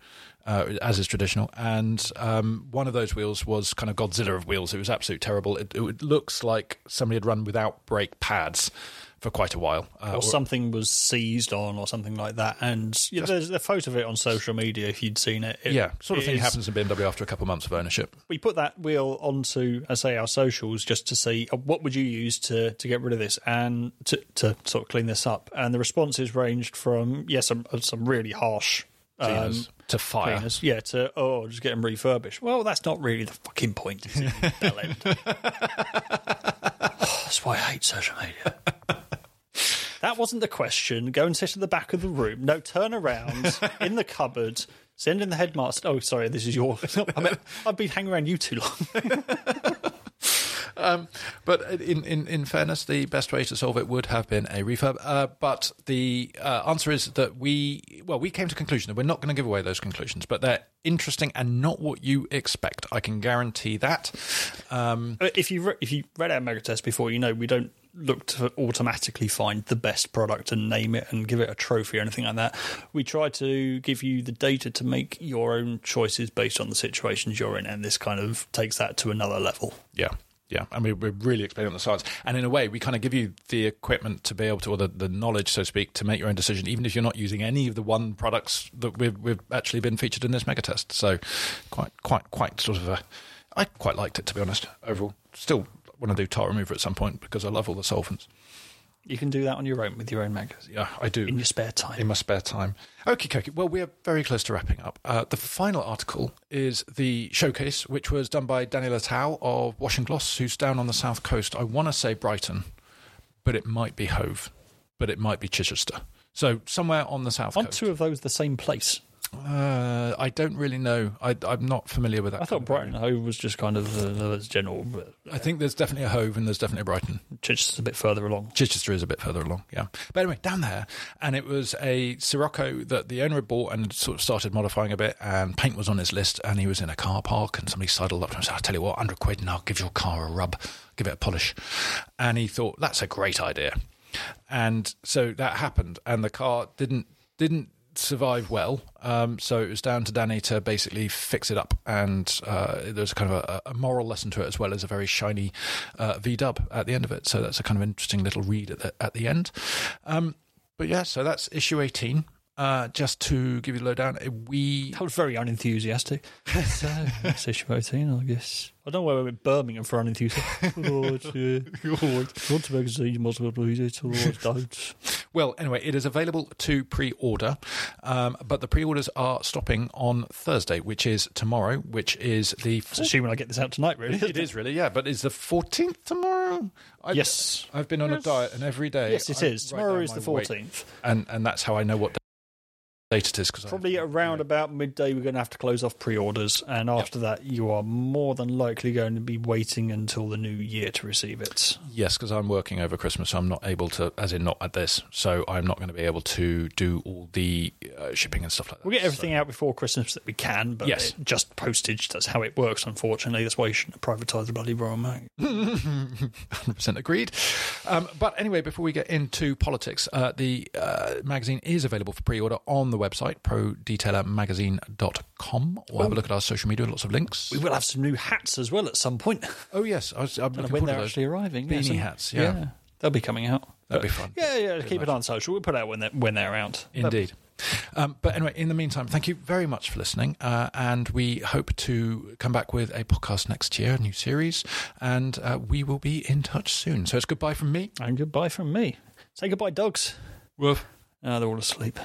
A: Uh, as is traditional, and um, one of those wheels was kind of Godzilla of wheels. It was absolutely terrible. It, it looks like somebody had run without brake pads for quite a while. Uh,
B: Or something was seized on, or something like that, and yeah, there's a photo of it on social media if you'd seen it. It-
A: yeah, sort of thing
B: is-
A: happens in BMW after a couple of months of ownership.
B: we put that wheel onto, I say, our socials just to see uh, what would you use to to get rid of this and to, to sort of clean this up. And the responses ranged from yes, some uh, some really harsh. Um,
A: to fire.
B: cleaners, yeah, to oh, just get them refurbished. Well, that's not really the fucking point. Is it, bell end? that's why I hate social media. That wasn't the question. Go and sit at the back of the room. No, turn around in the cupboard. Send in the headmaster. Oh, sorry, this is your. I mean, I've been hanging around you too long.
A: But in, in, in fairness, the best way to solve it would have been a refurb. Uh, but the uh, answer is that we, well, we came to a conclusion that we're not going to give away those conclusions, but they're interesting and not what you expect. I can guarantee that. Um,
B: Uh, if you re- if you read our mega test before, you know we don't look to automatically find the best product and name it and give it a trophy or anything like that. We try to give you the data to make your own choices based on the situations you're in, and this kind of takes that to another level.
A: yeah. Yeah, I mean, we're really explaining the science. And in a way, we kind of give you the equipment to be able to, or the, the knowledge, so to speak, to make your own decision, even if you're not using any of the one products that we've, we've actually been featured in this mega test. So, quite, quite, quite sort of a. I quite liked it, to be honest, overall. Still want to do tile remover at some point because I love all the solvents.
B: You can do that on your own with your own megas
A: Yeah, I do.
B: in your spare time.
A: in my spare time. Okay, Koki. Well, we are very close to wrapping up. Uh, the final article is the showcase, which was done by Daniela Tao of Washing Gloss, who's down on the south coast. I want to say Brighton, but it might be Hove, but it might be Chichester. So somewhere on the south
B: Aren't
A: coast.
B: two of those the same place?
A: Uh, I don't really know. I, I'm not familiar with that.
B: I thought Brighton Hove was just kind of uh, general, but.
A: I think there's definitely a Hove and there's definitely a Brighton.
B: Chichester's a bit further along.
A: Chichester is a bit further along, yeah. But anyway, down there, and it was a Scirocco that the owner had bought and sort of started modifying a bit, and paint was on his list, and he was in a car park, and somebody sidled up to him and said, I'll tell you what, 100 quid, and I'll give your car a rub, give it a polish. And he thought, that's a great idea. And so that happened, and the car didn't didn't survive well. Um, so it was down to Danny to basically fix it up, and uh, there was kind of a, a moral lesson to it as well as a very shiny uh, V Dub at the end of it. So that's a kind of interesting little read at the, at the end. Um, but yeah, so that's issue eighteen. Uh, just to give you the lowdown, we
B: That was very unenthusiastic. so, that's issue 18, I guess. I don't know why we're in Birmingham for unenthusiastic. Lord, yeah. Want to you must well read it, or don't.
A: Well, anyway, it is available to pre-order, um, but the pre-orders are stopping on Thursday, which is tomorrow, which is the.
B: So assuming I get this out tonight, really.
A: It is really, yeah, but is the fourteenth tomorrow? I,
B: Yes.
A: I've been on a diet, and every day.
B: Yes, it
A: I
B: is. Tomorrow is the 14th.
A: and and that's how I know what date it is because
B: Probably around about midday, we're going to have to close off pre orders. And after that, you are more than likely going to be waiting until the new year to receive it.
A: Yes, because I'm working over Christmas, so I'm not able to, as in not at this, so I'm not going to be able to do all the uh, shipping and stuff like that.
B: We'll get everything out before Christmas that we can, but
A: Yes.
B: just postage, that's how it works, unfortunately. That's why you shouldn't privatise the bloody Royal Mail.
A: 100% agreed. Um, but anyway, before we get into politics, uh, the uh, magazine is available for pre order on the website, prodetailermagazine.com, or have a look at our social media, lots of links.
B: We will have some new hats as well at some point.
A: Oh, yes, I was, I'm
B: I don't know
A: looking
B: when they're
A: to
B: actually arriving.
A: Beanie
B: some-
A: hats, yeah.
B: They'll be coming out.
A: That'd be fun.
B: Yeah, yeah. Keep it on social. We'll put out when they're when they're out.
A: Indeed. Um, but anyway, in the meantime, thank you very much for listening. Uh, and we hope to come back with a podcast next year, a new series. And uh, we will be in touch soon. So it's goodbye from me.
B: And goodbye from me. Say goodbye, dogs.
A: Woof.
B: Ah, they're all asleep.